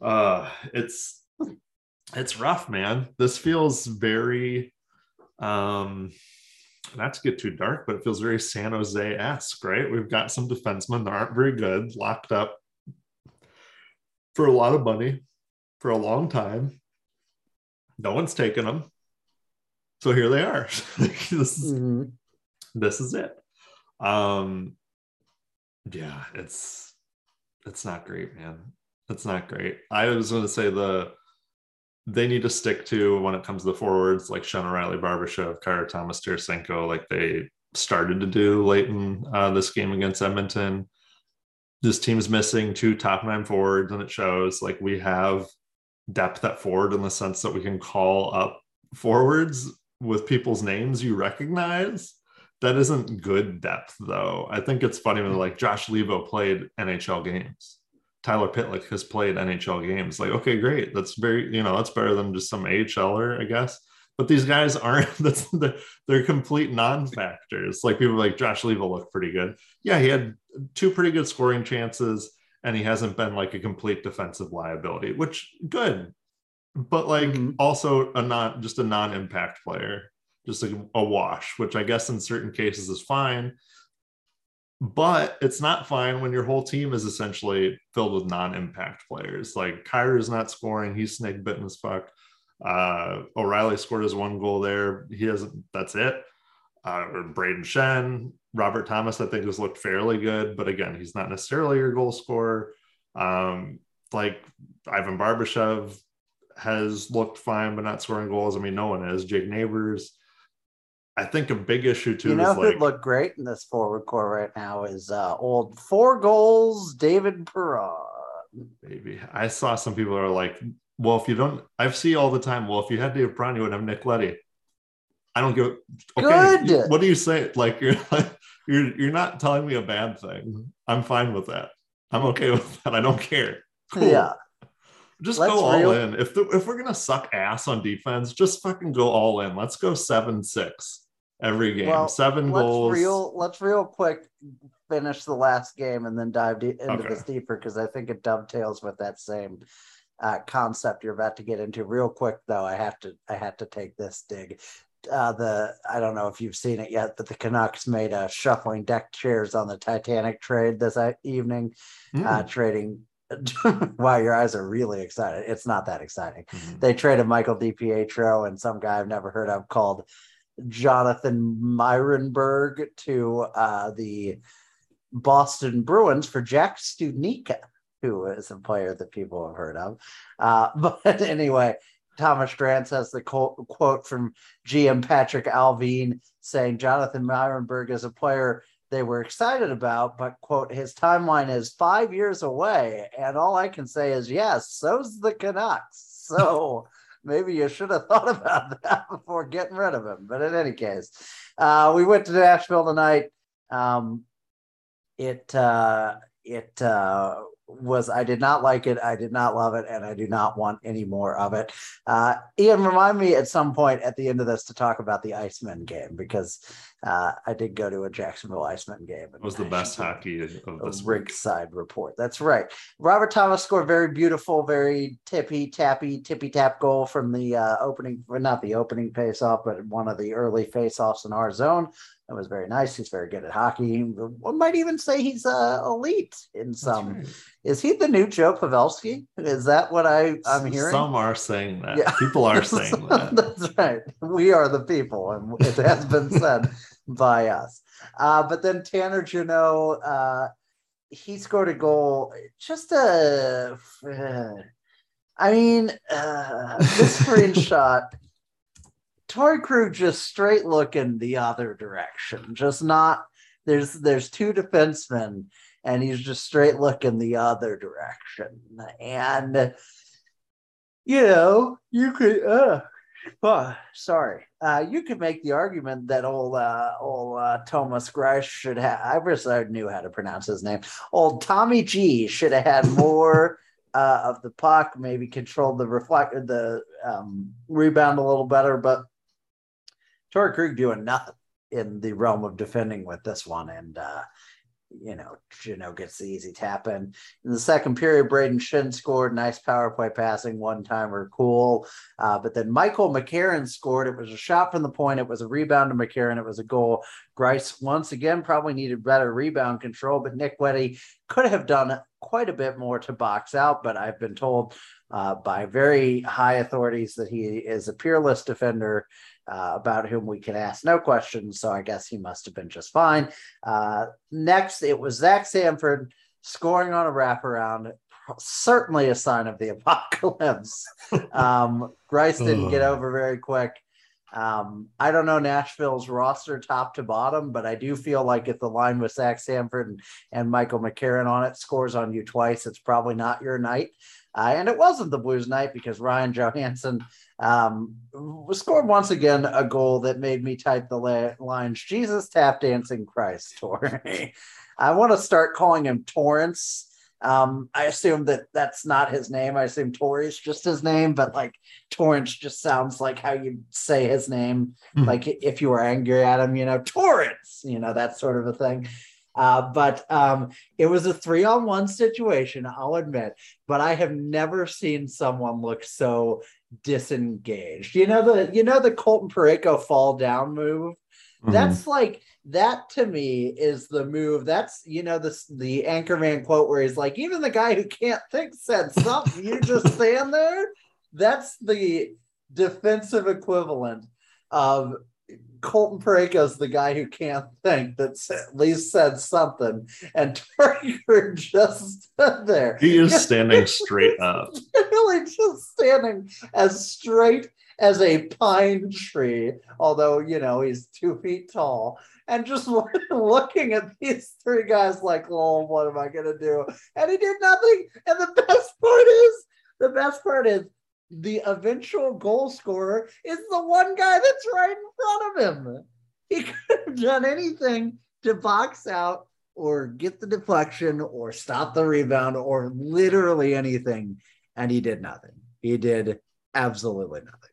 Uh it's it's rough, man. This feels very um not to get too dark, but it feels very San Jose-esque, right? We've got some defensemen that aren't very good, locked up for a lot of money for a long time. No one's taken them. So here they are. this is Mhm. this is it um yeah it's it's not great man it's not great i was going to say the they need to stick to when it comes to the forwards like schenn o'reilly barbashev Kyrou thomas Tarasenko, like they started to do late in uh, this game against Edmonton. This team's missing two top nine forwards, and it shows like we have depth at forward in the sense that we can call up forwards with people's names you recognize. That isn't good depth, though. I think it's funny when like Josh Leivo played NHL games. Tyler Pitlick has played NHL games. Like, okay, great. That's very, you know, that's better than just some AHLer, I guess. But these guys aren't. That's the, they're complete non-factors. Like people like Josh Leivo looked pretty good. Yeah, he had two pretty good scoring chances, and he hasn't been like a complete defensive liability, which good. But like mm-hmm. also a non just a non-impact player, just like a wash, which I guess in certain cases is fine but it's not fine when your whole team is essentially filled with non-impact players. Like Kyrou's not scoring; he's snake bitten as fuck. Uh, O'Reilly scored his one goal there. He hasn't. That's it. Uh, Brayden Schenn, Robert Thomas, I think has looked fairly good, but again, he's not necessarily your goal scorer. Um, like Ivan Barbashev has looked fine, but not scoring goals. I mean, no one is. Jake Neighbours I think a big issue too. You know who like, look great in this forward core right now is uh, old four goals David Perron. Maybe I saw some people are like, well, if you don't, I see all the time. Well, if you had David Perron, you would have Nick Leddy. I don't give. Okay, Good. what do you say? Like you're like you're you're not telling me a bad thing. I'm fine with that. I'm okay with that. I don't care. Cool. Yeah. Just Let's go all real- in. If the, if we're gonna suck ass on defense, just fucking go all in. Let's go seven six every game. Well, Seven let's goals. Real, let's real quick finish the last game and then dive de- into okay. this deeper because I think it dovetails with that same uh, concept you're about to get into. Real quick though, I have to I have to take this dig. Uh, the I don't know if you've seen it yet, but the Canucks made a shuffling deck chairs on the Titanic trade this evening, mm. uh, hmm. trading. wow, your eyes are really excited. It's not that exciting. Mm-hmm. They traded Michael DiPietro and some guy I've never heard of called Jonathan Myrenberg to uh, the Boston Bruins for Jack Studnicka, who is a player that people have heard of. Uh, but anyway, Thomas Drance has the quote from GM Patrik Allvin saying Jonathan Myrenberg is a player they were excited about, but quote, his timeline is five years away. And all I can say is, yes, so's the Canucks. So maybe you should have thought about that before getting rid of him. But in any case, uh, we went to Nashville tonight. Um, it uh, it uh, was I did not like it. I did not love it, and I do not want any more of it. Uh, Ian, remind me at some point at the end of this to talk about the Icemen game because uh, I did go to a Jacksonville Icemen game. It was the best hockey of this rig side report. That's right. Robert Thomas scored very beautiful, very tippy tappy, tippy tap goal from the uh, opening, not the opening face off, but one of the early face offs in our zone. That was very nice. He's very good at hockey. One might even say he's uh, elite in some. Right. Is he the new Joe Pavelski? Is that what I, I'm hearing? Some are saying that. Yeah. People are saying that. That's right. We are the people, and it has been said by us. Uh, but then Tanner Jeannot, uh, he scored a goal. Just a. Uh, I mean, uh, this screenshot Torey Krug just straight looking the other direction, just not there's there's two defensemen and he's just straight looking the other direction. And you know, you could uh oh, sorry. Uh, you could make the argument that old uh, old uh, Thomas Greiss should have. I wish I knew how to pronounce his name. Old Tommy G should have had more uh, of the puck, maybe controlled the reflect the um, rebound a little better. But Torey Krug doing nothing in the realm of defending with this one. And, uh, you know, Jeannot gets the easy tap in. In the second period, Brayden Schenn scored. Nice power play passing, one timer, cool. Uh, but then Michael McCarron scored. It was a shot from the point. It was a rebound to McCarron. It was a goal. Greiss, once again, probably needed better rebound control, but Nick Leddy could have done quite a bit more to box out. But I've been told uh, by very high authorities that he is a peerless defender uh, about whom we can ask no questions. So I guess he must have been just fine. Uh, next, it was Zach Sanford scoring on a wraparound. Certainly a sign of the apocalypse. um, Greiss didn't get over very quick. Um, I don't know Nashville's roster top to bottom, but I do feel like if the line with Zach Sanford and, and Michael McCarron on it scores on you twice, it's probably not your night. Uh, and it wasn't the Blues night because Ryan Johansen um, scored once again a goal that made me type the la- lines Jesus tap dancing Christ, Torey. I want to start calling him Torrance um, I assume that that's not his name. I assume Torey's just his name, but like Torrance just sounds like how you say his name. Mm-hmm. Like if you were angry at him, you know, Torrance, you know, that sort of a thing. Uh, but um, it was a three on one situation, I'll admit, but I have never seen someone look so disengaged. You know, the, you know, the Colton Parayko fall down move. Mm-hmm. That's like that to me is the move. That's you know the the anchorman quote where he's like, even the guy who can't think said something. you just stand there. That's the defensive equivalent of Colton Parayko's the guy who can't think that's at least said something, and Parker just stood there. He is standing straight up. really just standing as straight as a pine tree, although you know he's two feet tall and just looking at these three guys like, oh, what am I gonna do? And he did nothing. And the best part is, the best part is the eventual goal scorer is the one guy that's right in front of him. He could have done anything to box out or get the deflection or stop the rebound or literally anything. And he did nothing. He did absolutely nothing.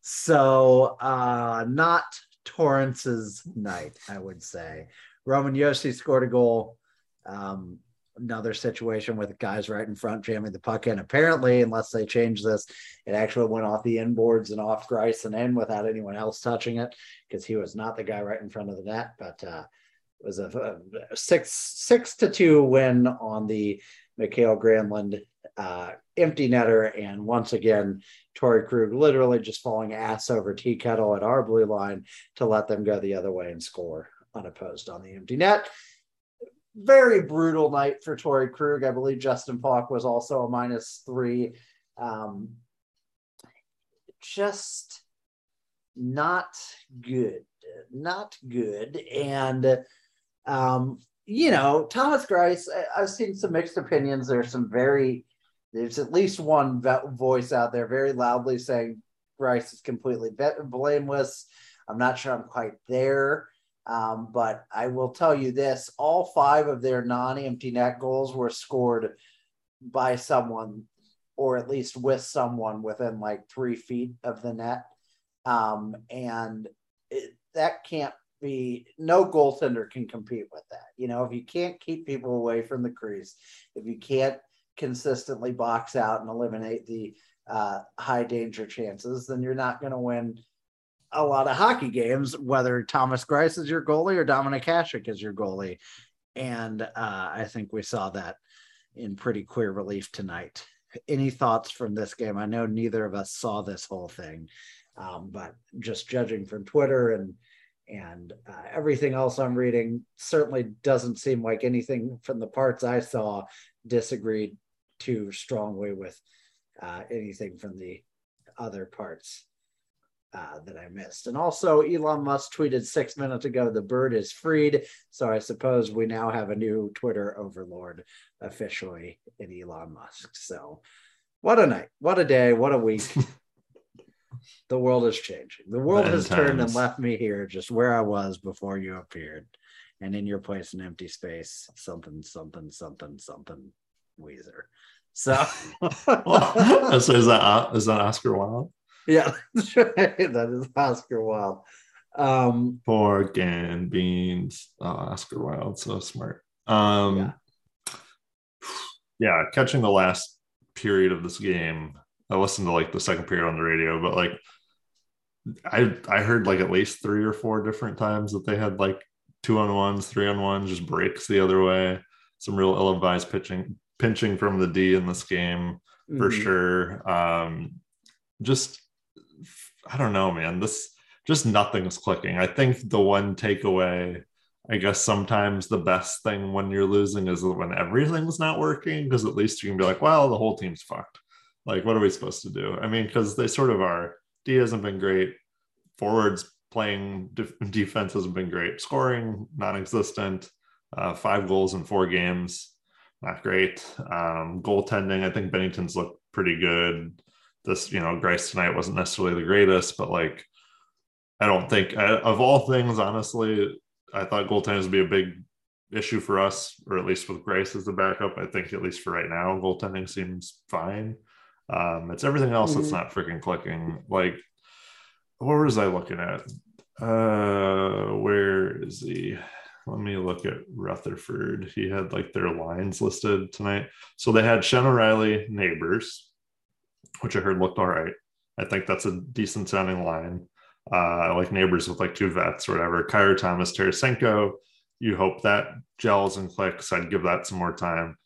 So, uh, not Torrance's night, I would say. Roman Josi scored a goal. Um, another situation with guys right in front jamming the puck in. Apparently, unless they change this, it actually went off the inboards and off and in without anyone else touching it because he was not the guy right in front of the net. But uh, it was a, a, six six to two win on the Mikael Granlund uh, empty netter. And once again, Torey Krug literally just falling ass over tea kettle at our blue line to let them go the other way and score unopposed on the empty net. Very brutal night for Torey Krug. I believe Justin Faulk was also a minus three. Um, just not good. Not good. And um, you know, Thomas Greiss, I, have seen some mixed opinions. There's some very there's at least one voice out there very loudly saying Greiss is completely blameless. I'm not sure I'm quite there. Um, but I will tell you this all five of their non empty net goals were scored by someone, or at least with someone within like three feet of the net. Um, and it, that can't be, no goaltender can compete with that. You know, if you can't keep people away from the crease, if you can't consistently box out and eliminate the uh, high danger chances, then you're not going to win a lot of hockey games, whether Thomas Greiss is your goalie or Dominik Hasek is your goalie. And uh, I think we saw that in pretty clear relief tonight. Any thoughts from this game? I know neither of us saw this whole thing, um, but just judging from Twitter and and uh, everything else I'm reading certainly doesn't seem like anything from the parts I saw disagreed too strongly with uh, anything from the other parts uh, that I missed. And also, Elon Musk tweeted six minutes ago the bird is freed. So I suppose we now have a new Twitter overlord officially in Elon Musk. So what a night, what a day, what a week. the world is changing. The world has times. turned and left me here just where I was before you appeared. And in your place in empty space, something, something, something, something, Weezer. So, so is that uh, is that Oscar Wilde? Yeah, that is Oscar Wilde. Um, Pork and beans, uh, Oscar Wilde, so smart. Um, yeah. yeah, catching the last period of this game. I listened to like the second period on the radio, but like I I heard like at least three or four different times that they had like two on ones, three on ones, just breaks the other way. Some real ill-advised pitching pinching from the D in this game for mm-hmm. sure. Um, just I don't know, man. This just nothing's clicking. I think the one takeaway, I guess sometimes the best thing when you're losing is when everything's not working, because at least you can be like, well, the whole team's fucked. Like, what are we supposed to do? I mean, because they sort of are. D hasn't been great. forwards playing def- defense hasn't been great. Scoring non-existent. Uh, five goals in four games, not great. Um, goaltending, I think Binnington's looked pretty good. This, you know, Greiss tonight wasn't necessarily the greatest, but like, I don't think of all things, honestly, I thought goaltending would be a big issue for us, or at least with Greiss as the backup. I think at least for right now, goaltending seems fine. Um, it's everything else mm-hmm. that's not freaking clicking. Like, what was I looking at? Uh, where is he? Let me look at Rutherford. He had like their lines listed tonight. So they had Schenn O'Reilly, Neighbours, which I heard looked all right. I think that's a decent sounding line. Uh, like Neighbours with like two vets or whatever. Kyrou Thomas, Tarasenko. You hope that gels and clicks. I'd give that some more time.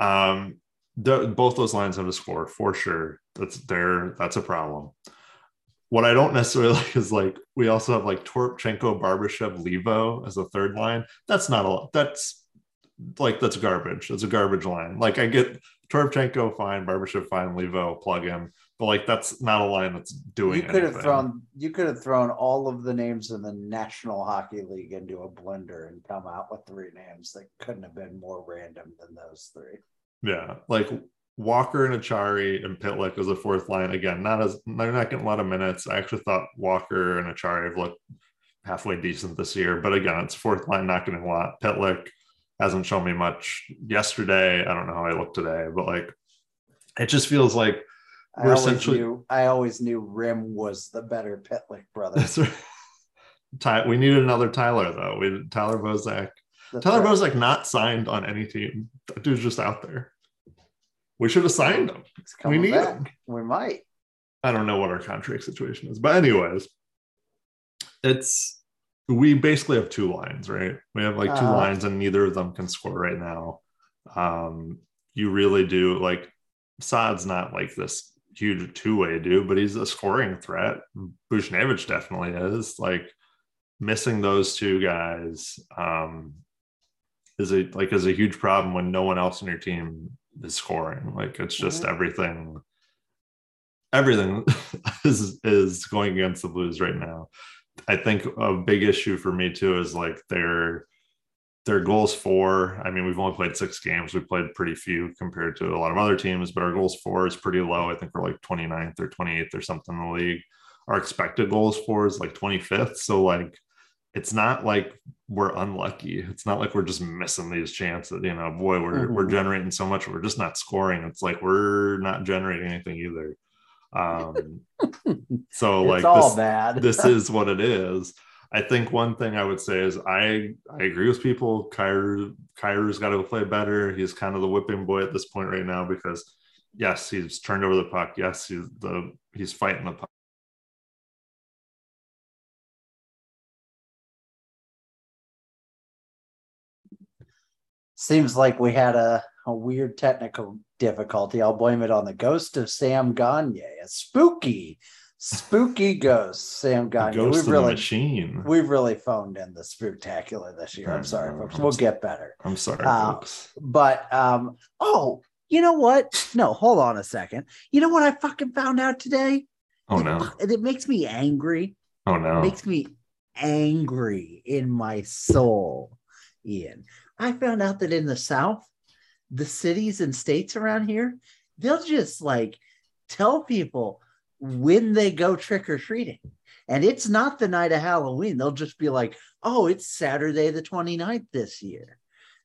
Um, both those lines have a score for sure. That's there. That's a problem. What I don't necessarily like is like we also have like Toropchenko, Barbashev, Leivo as a third line. That's not a that's like that's garbage. That's a garbage line. Like I get Toropchenko fine, Barbashev fine, Leivo, plug him, but like that's not a line that's doing. You could anything. have thrown you could have thrown all of the names in the National Hockey League into a blender and come out with three names that couldn't have been more random than those three. Yeah, like Walker and Acciari and Pitlick as a fourth line. Again, not as they're not getting a lot of minutes. I actually thought Walker and Acciari have looked halfway decent this year, but again, it's fourth line, not getting a lot. Pitlick hasn't shown me much yesterday. I don't know how I look today, but like it just feels like we're I essentially. Knew, I always knew Rem was the better Pitlick brother. That's right. Ty, we needed another Tyler though. We Tyler Bozak. Tyler. Bozak not signed on any team. That dude's just out there. We should have signed him. We need back. him. We might. I don't know what our contract situation is, but anyways, it's we basically have two lines, right? We have like two uh, lines, and neither of them can score right now. Um, you really do like Saad's not like this huge two-way dude, but he's a scoring threat. Buchnevich definitely is. Like missing those two guys um, is a like is a huge problem when no one else in your team is scoring. Like it's just mm-hmm. everything. Everything is is going against the Blues right now. I think a big issue for me too is like their their goals for. I mean, we've only played six games. We played pretty few compared to a lot of other teams, but our goals for is pretty low. I think we're like 29th or 28th or something in the league. Our expected goals for is like 25th. So like it's not like we're unlucky. It's not like we're just missing these chances. You know, boy, we're mm-hmm. we're generating so much, we're just not scoring. It's like we're not generating anything either. Um, so like this, bad. this is what it is. I think one thing I would say is I I agree with people. Kyrou Kyrou's got to play better. He's kind of the whipping boy at this point right now because yes, he's turned over the puck. Yes, he's the he's fighting the puck seems like we had a, a weird technical difficulty. I'll blame it on the ghost of Sam Gagner, a spooky, spooky ghost, Sam Gagner. The ghost we've really, machine. We've really phoned in the spectacular this year. I'm sorry, folks. We'll get better. I'm sorry, uh, folks. But um, oh, you know what? No, hold on a second. You know what I fucking found out today? Oh no. It, it makes me angry. Oh no. It makes me angry in my soul, Ian. I found out that in the South, the cities and states around here, they'll just like tell people when they go trick or treating. And it's not the night of Halloween. They'll just be like, oh, it's Saturday the 29th this year.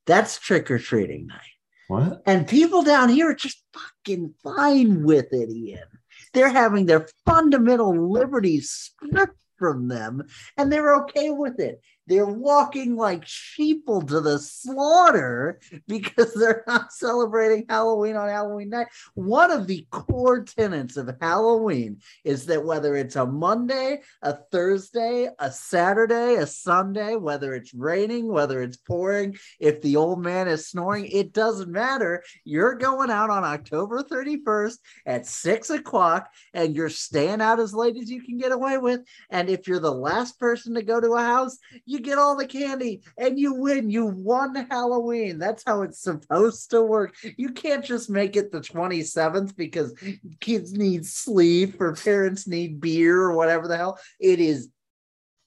That's trick or treating night. What? And people down here are just fucking fine with it, Ian. They're having their fundamental liberties stripped from them and they're okay with it. They're walking like sheeple to the slaughter because they're not celebrating Halloween on Halloween night. One of the core tenets of Halloween is that whether it's a Monday, a Thursday, a Saturday, a Sunday, whether it's raining, whether it's pouring, if the old man is snoring, it doesn't matter. You're going out on October 31st at six o'clock and you're staying out as late as you can get away with. And if you're the last person to go to a house, you get all the candy and you win. You won Halloween. That's how it's supposed to work. You can't just make it the 27th because kids need sleep or parents need beer or whatever the hell. It is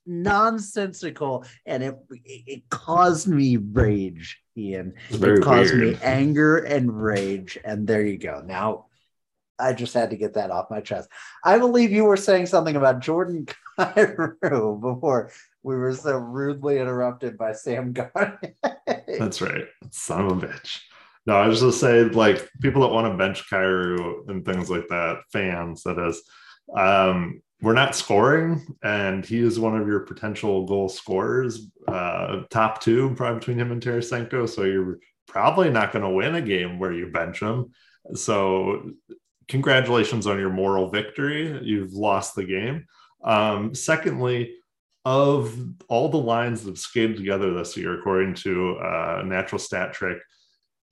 nonsensical and it it caused me rage ian it caused weird. me anger and rage and there you go now i just had to get that off my chest i believe you were saying something about jordan Kyrou before we were so rudely interrupted by sam Gagner. that's right son of a bitch no i was just say like people that want to bench Kyrou and things like that fans that is um we're not scoring, and he is one of your potential goal scorers, uh, top two, probably between him and Tarasenko. So you're probably not going to win a game where you bench him. So congratulations on your moral victory. You've lost the game. Um, secondly, of all the lines that have skated together this year, according to uh, Natural Stat Trick,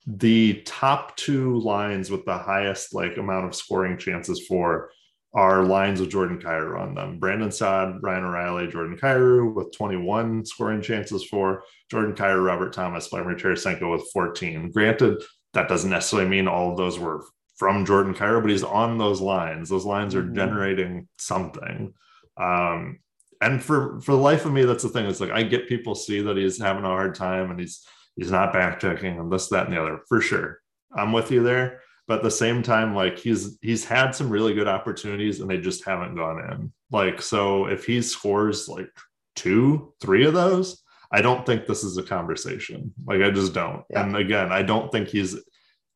the top two lines with the highest like amount of scoring chances for are lines with Jordan Kyrou on them. Brandon Saad, Ryan O'Reilly, Jordan Kyrou with 21 scoring chances for Jordan Kyrou, Robert Thomas, Vladimir Tarasenko with 14. Granted, that doesn't necessarily mean all of those were from Jordan Kyrou, but he's on those lines. Those lines are mm-hmm. generating something. Um, and for for the life of me, that's the thing. It's like I get people see that he's having a hard time and he's he's not back checking and this, that, and the other for sure. I'm with you there but at the same time like he's he's had some really good opportunities and they just haven't gone in like so if he scores like two three of those i don't think this is a conversation like i just don't yeah. and again i don't think he's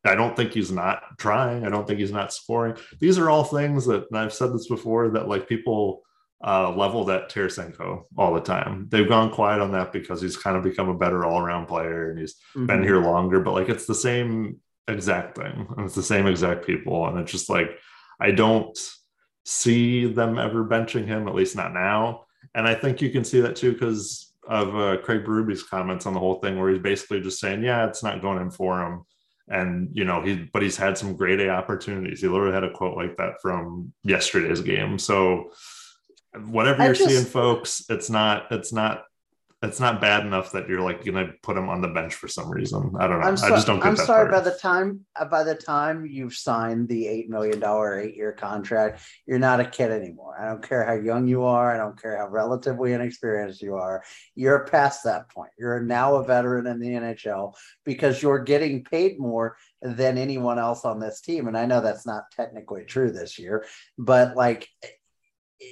i don't think he's not trying i don't think he's not scoring these are all things that and i've said this before that like people uh, leveled at Tarasenko all the time. They've gone quiet on that because he's kind of become a better all around player and he's mm-hmm. been here longer. But like it's the same exact thing. And it's the same exact people. And it's just like, I don't see them ever benching him, at least not now. And I think you can see that too because of uh, Craig Berube's comments on the whole thing, where he's basically just saying, yeah, it's not going in for him. And, you know, he, but he's had some great A opportunities. He literally had a quote like that from yesterday's game. So, whatever you're just, seeing, folks, it's not, it's not it's not bad enough that you're like gonna put him on the bench for some reason. I don't know. So, i just don't. I'm sorry. Part. By the time uh, by the time you've signed the eight million dollar eight year contract, you're not a kid anymore. I don't care how young you are. I don't care how relatively inexperienced you are. You're past that point. You're now a veteran in the NHL because you're getting paid more than anyone else on this team. And I know that's not technically true this year, but like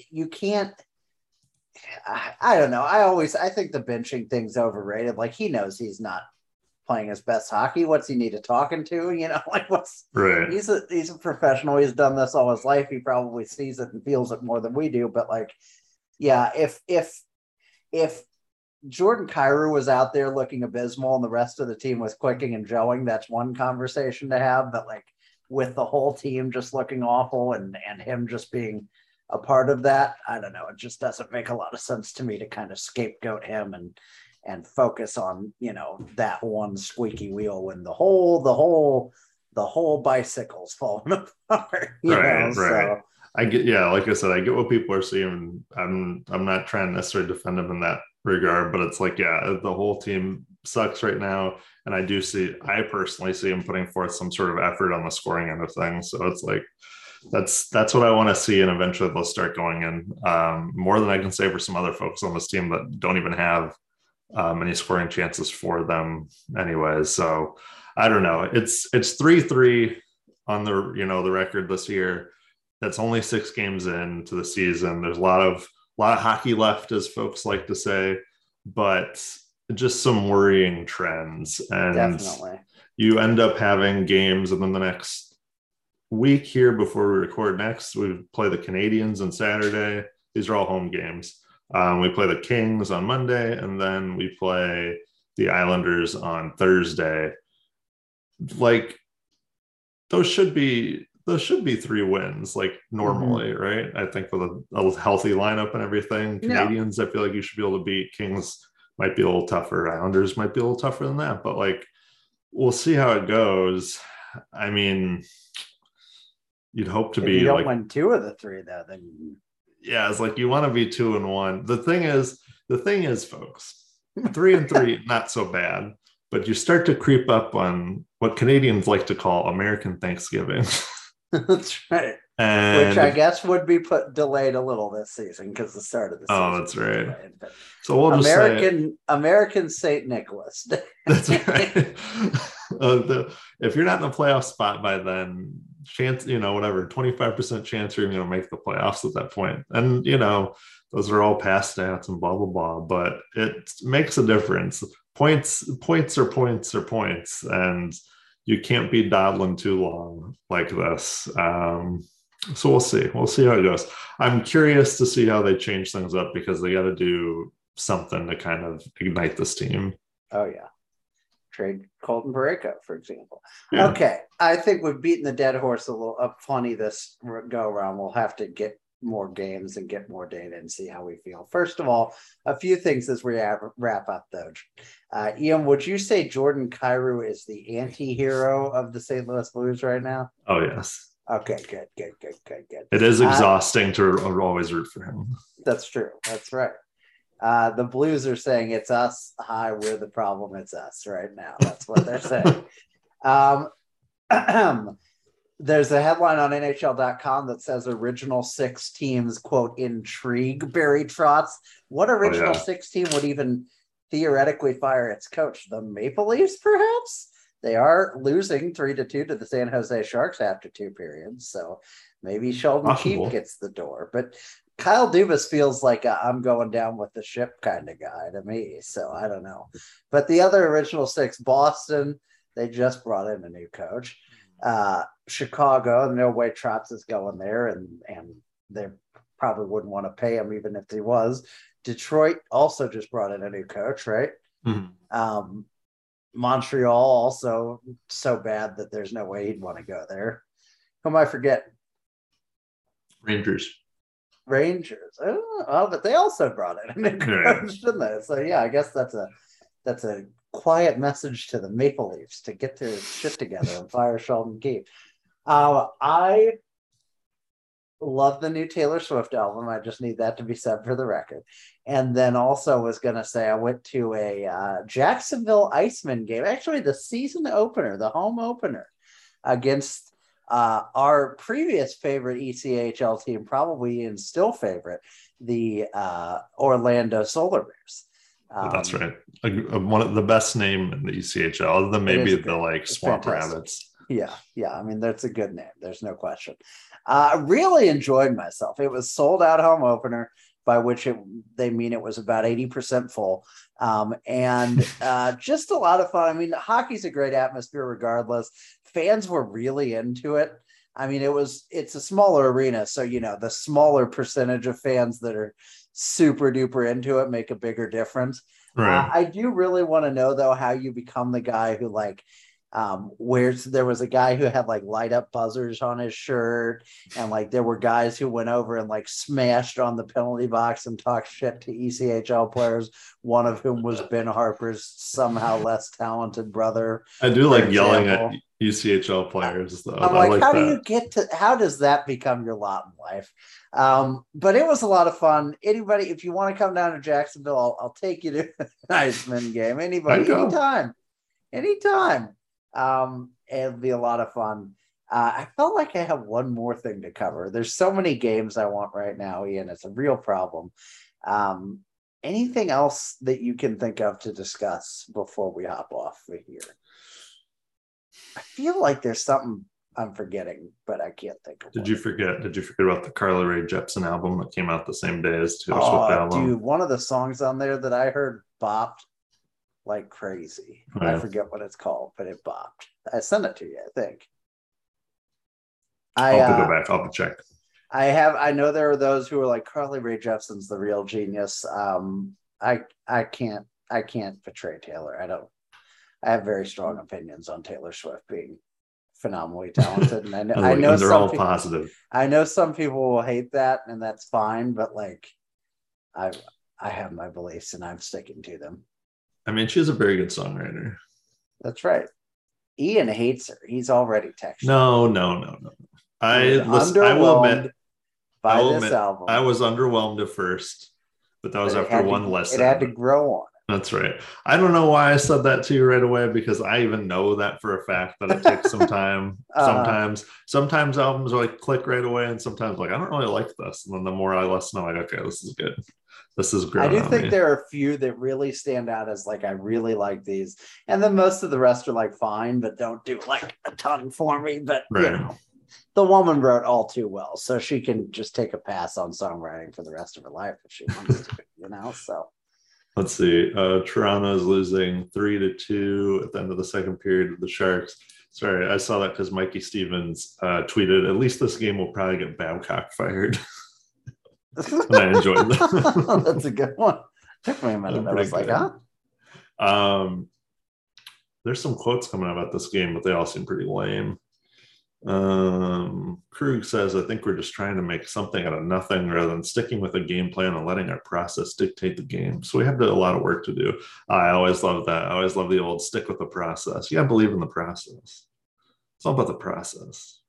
you can't I, I don't know. I always I think the benching thing's overrated. Like he knows he's not playing his best hockey. What's he need to talking to? You know, like what's right. He's a he's a professional. He's done this all his life. He probably sees it and feels it more than we do. But like, yeah, if if if Jordan Kyrou was out there looking abysmal and the rest of the team was clicking and gelling, that's one conversation to have. But like with the whole team just looking awful and and him just being a part of that. I don't know. It just doesn't make a lot of sense to me to kind of scapegoat him and and focus on you know that one squeaky wheel when the whole the whole the whole bicycle's falling apart. right, know? right. So, I get yeah, like I said, I get what people are saying. I'm I'm not trying to necessarily defend him in that regard, but it's like yeah, the whole team sucks right now, and I do see I personally see him putting forth some sort of effort on the scoring end of things. So it's like that's that's what I want to see, and eventually they'll start going in. Um, more than I can say for some other folks on this team that don't even have um, any scoring chances for them, anyways. So I don't know. It's it's three three on the you know the record this year. That's only six games into the season. There's a lot of a lot of hockey left, as folks like to say, but just some worrying trends. And Definitely. you end up having games, and then the next week here before we record next, we play the Canadiens on Saturday. These are all home games. Um, we play the Kings on Monday, and then we play the Islanders on Thursday. Like those should be those should be three wins, like normally, mm-hmm. right? I think with a, a, healthy lineup and everything, Canadiens, yeah. I feel like you should be able to beat. Kings might be a little tougher. Islanders might be a little tougher than that, but like we'll see how it goes. I mean, you'd hope to if be you don't like win two of the three though then yeah it's like you want to be two and one the thing is the thing is, folks, three and three, not so bad, but you start to creep up on what Canadians like to call American Thanksgiving. That's right. And Which I guess would be put delayed a little this season because the start of the season. Oh, that's right. delayed, so we'll just say American American Saint Nicholas. that's right. Uh, the, if you're not in the playoff spot by then, chance, you know, whatever, 25% chance you're going to make the playoffs at that point. And, you know, those are all past stats and blah, blah, blah, but it makes a difference. Points, points are points are points. And you can't be dawdling too long like this. Um, so we'll see. We'll see how it goes. I'm curious to see how they change things up because they got to do something to kind of ignite this team. oh yeah. Trade Colton Parayko, for example. Yeah. Okay. I think we've beaten the dead horse a little up funny this go around. We'll have to get more games and get more data and see how we feel. First of all, a few things as we wrap up though. Uh, Ian, would you say Jordan Kyrou is the anti-hero of the St. Louis Blues right now? Oh, yes. Okay, good, good, good, good, good. It is Uh, exhausting to always root for him. That's true. That's right. Uh, the Blues are saying it's us. Hi, we're the problem. It's us right now. That's what they're saying. um, there's a headline on NHL.com that says original six teams, quote, intrigue Barry Trotz. What original yeah. six team would even theoretically fire its coach? The Maple Leafs, perhaps? They are losing three to two to the San Jose Sharks after two periods. So maybe Sheldon Possible. Keefe gets the door. But Kyle Dubas feels like a I'm going down with the ship kind of guy to me. So I don't know. But the other original six, Boston, they just brought in a new coach. Uh, Chicago, no way Trotz is going there, and and they probably wouldn't want to pay him even if he was. Detroit also just brought in a new coach, right? Mhm. Um, Montreal also so bad that there's no way he'd want to go there. Who am I forgetting? Rangers. Rangers. Oh, but they also brought in a new Yeah. didn't they? So yeah, I guess that's a that's a quiet message to the Maple Leafs to get their shit together and fire Sheldon Keefe. Uh, I love the new Taylor Swift album. I just need that to be said for the record. And then also was going to say I went to a uh, Jacksonville Icemen game, actually the season opener, the home opener against uh, our previous favorite ECHL team, probably and still favorite, the uh, Orlando Solar Bears. Um, That's right. One of the best name in the ECHL, other than maybe the good. like Swamp. Rabbits. Yeah, yeah. I mean, that's a good name. There's no question. Uh, I really enjoyed myself. It was sold out home opener, by which it, they mean it was about 80% full. Um, and uh, just a lot of fun. I mean, hockey's a great atmosphere regardless. Fans were really into it. I mean, it was, it's a smaller arena. So, you know, the smaller percentage of fans that are super duper into it make a bigger difference. Right. Uh, I do really want to know though how you become the guy who like um where's there was a guy who had like light up buzzers on his shirt and like there were guys who went over and like smashed on the penalty box and talked shit to ECHL players one of whom was Ben Harper's somehow less talented brother I do like yelling at. ECHL players though. I'm like, like how that. do you get to how does that become your lot in life? Um, but it was a lot of fun. Anybody, if you want to come down to Jacksonville, I'll, I'll take you to an Icemen game. Anybody, anytime, anytime. Um, it'll be a lot of fun. Uh, I felt like I have one more thing to cover. There's so many games I want right now, Ian. It's a real problem. Um, anything else that you can think of to discuss before we hop off of here? I feel like there's something I'm forgetting, but I can't think of. Did what. you forget? Did you forget about the Carly Rae Jepsen album that came out the same day as Taylor Swift Oh, album? dude, one of the songs on there that I heard bopped like crazy. I forget what it's called, but it bopped. I sent it to you, I think. I'll have to uh, go back. I'll have to check. I have I know there are those who are like Carly Rae Jepsen's the real genius. Um I I can't I can't portray Taylor. I don't I have very strong opinions on Taylor Swift being phenomenally talented. And I know I know they're some all people, positive. I know some people will hate that and that's fine, but like I I have my beliefs and I'm sticking to them. I mean, she's a very good songwriter. That's right. Ian hates her. He's already texted. No, no, no, no. I was listen, I will underwhelmed admit by I will this admit, album. I was underwhelmed at first, but that was But after had one lesson. It had to grow on. That's right. I don't know why I said that to you right away because I even know that for a fact that it takes some time. Uh. sometimes, sometimes albums are like click right away, and sometimes like I don't really like this. And then the more I listen, I'm like, okay, this is good. This is great. I do think there are a few that really stand out as like I really like these, and then most of the rest are like fine, but don't do like a ton for me. But you know, the woman wrote all too well, so she can just take a pass on songwriting for the rest of her life if she wants to. You know, so Let's see. Uh, Toronto is losing three to two at the end of the second period of the Sharks. Sorry, I saw that because Mikey Stevens uh, tweeted, "At least this game will probably get Babcock fired." and I enjoyed that. That's a good one. Took me a minute. I was like, huh? Um, there's some quotes coming out about this game, but they all seem pretty lame. Um, Krug says, I think we're just trying to make something out of nothing rather than sticking with a game plan and letting our process dictate the game. So we have a lot of work to do. I always love that. I always love the old stick with the process. To believe in the process. It's all about the process.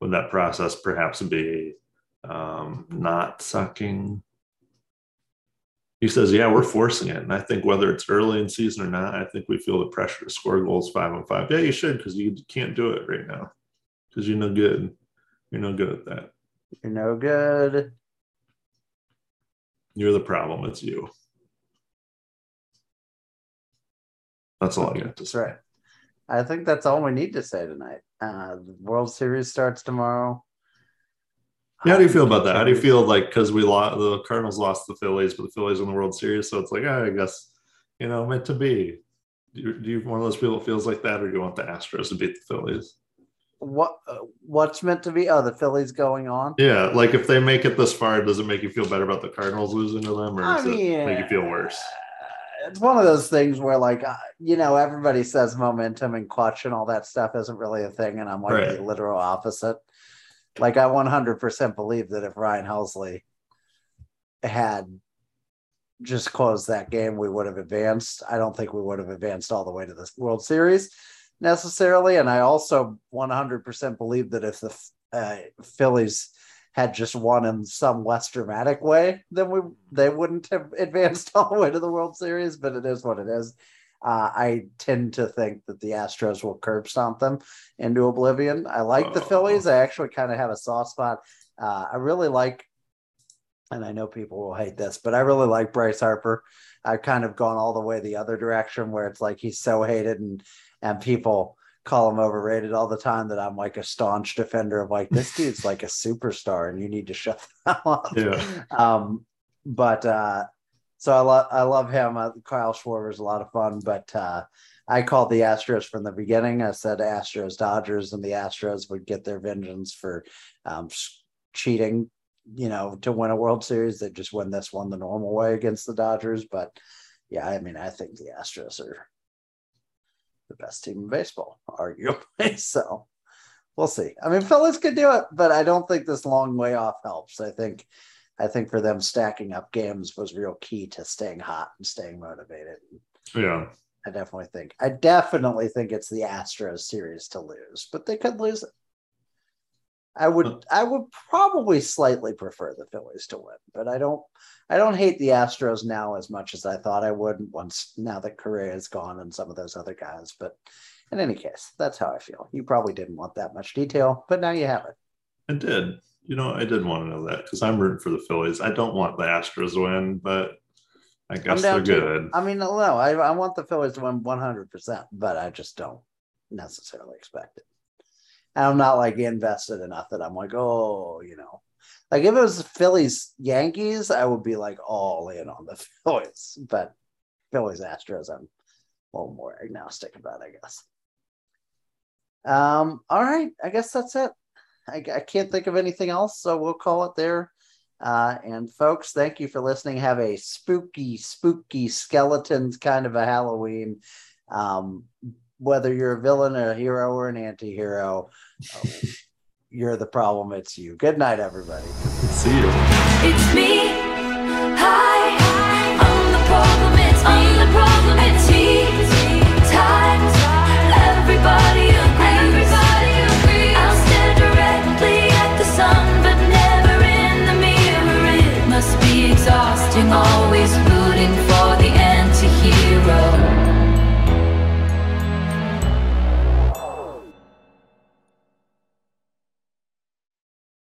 Would that process perhaps be um, not sucking? He says, "Yeah, we're forcing it, and I think whether it's early in season or not, I think we feel the pressure to score goals five on five. Yeah, you should because you can't do it right now because you're no good. You're no good at that. You're no good. You're the problem. It's you. That's all I got to That's say. right. I think that's all we need to say tonight. Uh, the World Series starts tomorrow. Yeah, how do you feel about that? How do you feel like because we lost the Cardinals lost the Phillies, but the Phillies in the World Series, so it's like ah, I guess you know meant to be. Do you, do you one of those people that feels like that, or do you want the Astros to beat the Phillies? What uh, what's meant to be? Oh, the Phillies going on. Yeah, like if they make it this far, does it make you feel better about the Cardinals losing to them, or I does it make you feel worse? uh, It's one of those things where, like, uh, you know, everybody says momentum and clutch and all that stuff isn't really a thing, and I'm like Right. the literal opposite. Like, I 100% believe that if Ryan Helsley had just closed that game, we would have advanced. I don't think we would have advanced all the way to the World Series necessarily, and I also 100% believe that if the uh, Phillies had just won in some less dramatic way, then we they wouldn't have advanced all the way to the World Series. But it is what it is. Uh, I tend to think that the Astros will curb stomp them into oblivion. I like the Oh. Phillies. I actually kind of have a soft spot. Uh, I really like, and I know people will hate this, but I really like Bryce Harper. I've kind of gone all the way the other direction where it's like he's so hated and and people call him overrated all the time that I'm like a staunch defender of like this dude's like a superstar and you need to shut the hell up. Yeah. Um, but uh, so I love I love him. Uh, Kyle Schwarber's a lot of fun, but uh, I called the Astros from the beginning. I said Astros Dodgers, and the Astros would get their vengeance for um, cheating. You know, to win a World Series, they just win this one the normal way against the Dodgers. But yeah, I mean, I think the Astros are the best team in baseball, arguably. So we'll see. I mean, Phillies could do it, but I don't think this long way off helps. I think, I think for them stacking up games was real key to staying hot and staying motivated. Yeah. I definitely think, I definitely think it's the Astros series to lose, but they could lose it. I would, I would probably slightly prefer the Phillies to win, but I don't, I don't hate the Astros now as much as I thought I would once now that Correa is gone and some of those other guys. But in any case, that's how I feel. You probably didn't want that much detail, but now you have it. I did. You know, I didn't want to know that because I'm rooting for the Phillies. I don't want the Astros to win, but I guess they're too. good. I mean, no, I, I want the Phillies to win 100%, but I just don't necessarily expect it. And I'm not like invested enough that I'm like, oh, you know, like if it was Phillies Yankees, I would be like all in on the Phillies, but Phillies Astros, I'm a little more agnostic about, I guess. Um, all right, I guess that's it. I, I can't think of anything else, so we'll call it there. Uh, and folks, thank you for listening. Have a spooky, spooky skeletons kind of a Halloween. Um, whether you're a villain, a hero, or an anti-hero, uh, you're the problem. It's you. Good night, everybody. See you. It's me. Hi. I'm the problem. It's me. I'm the problem. It's you.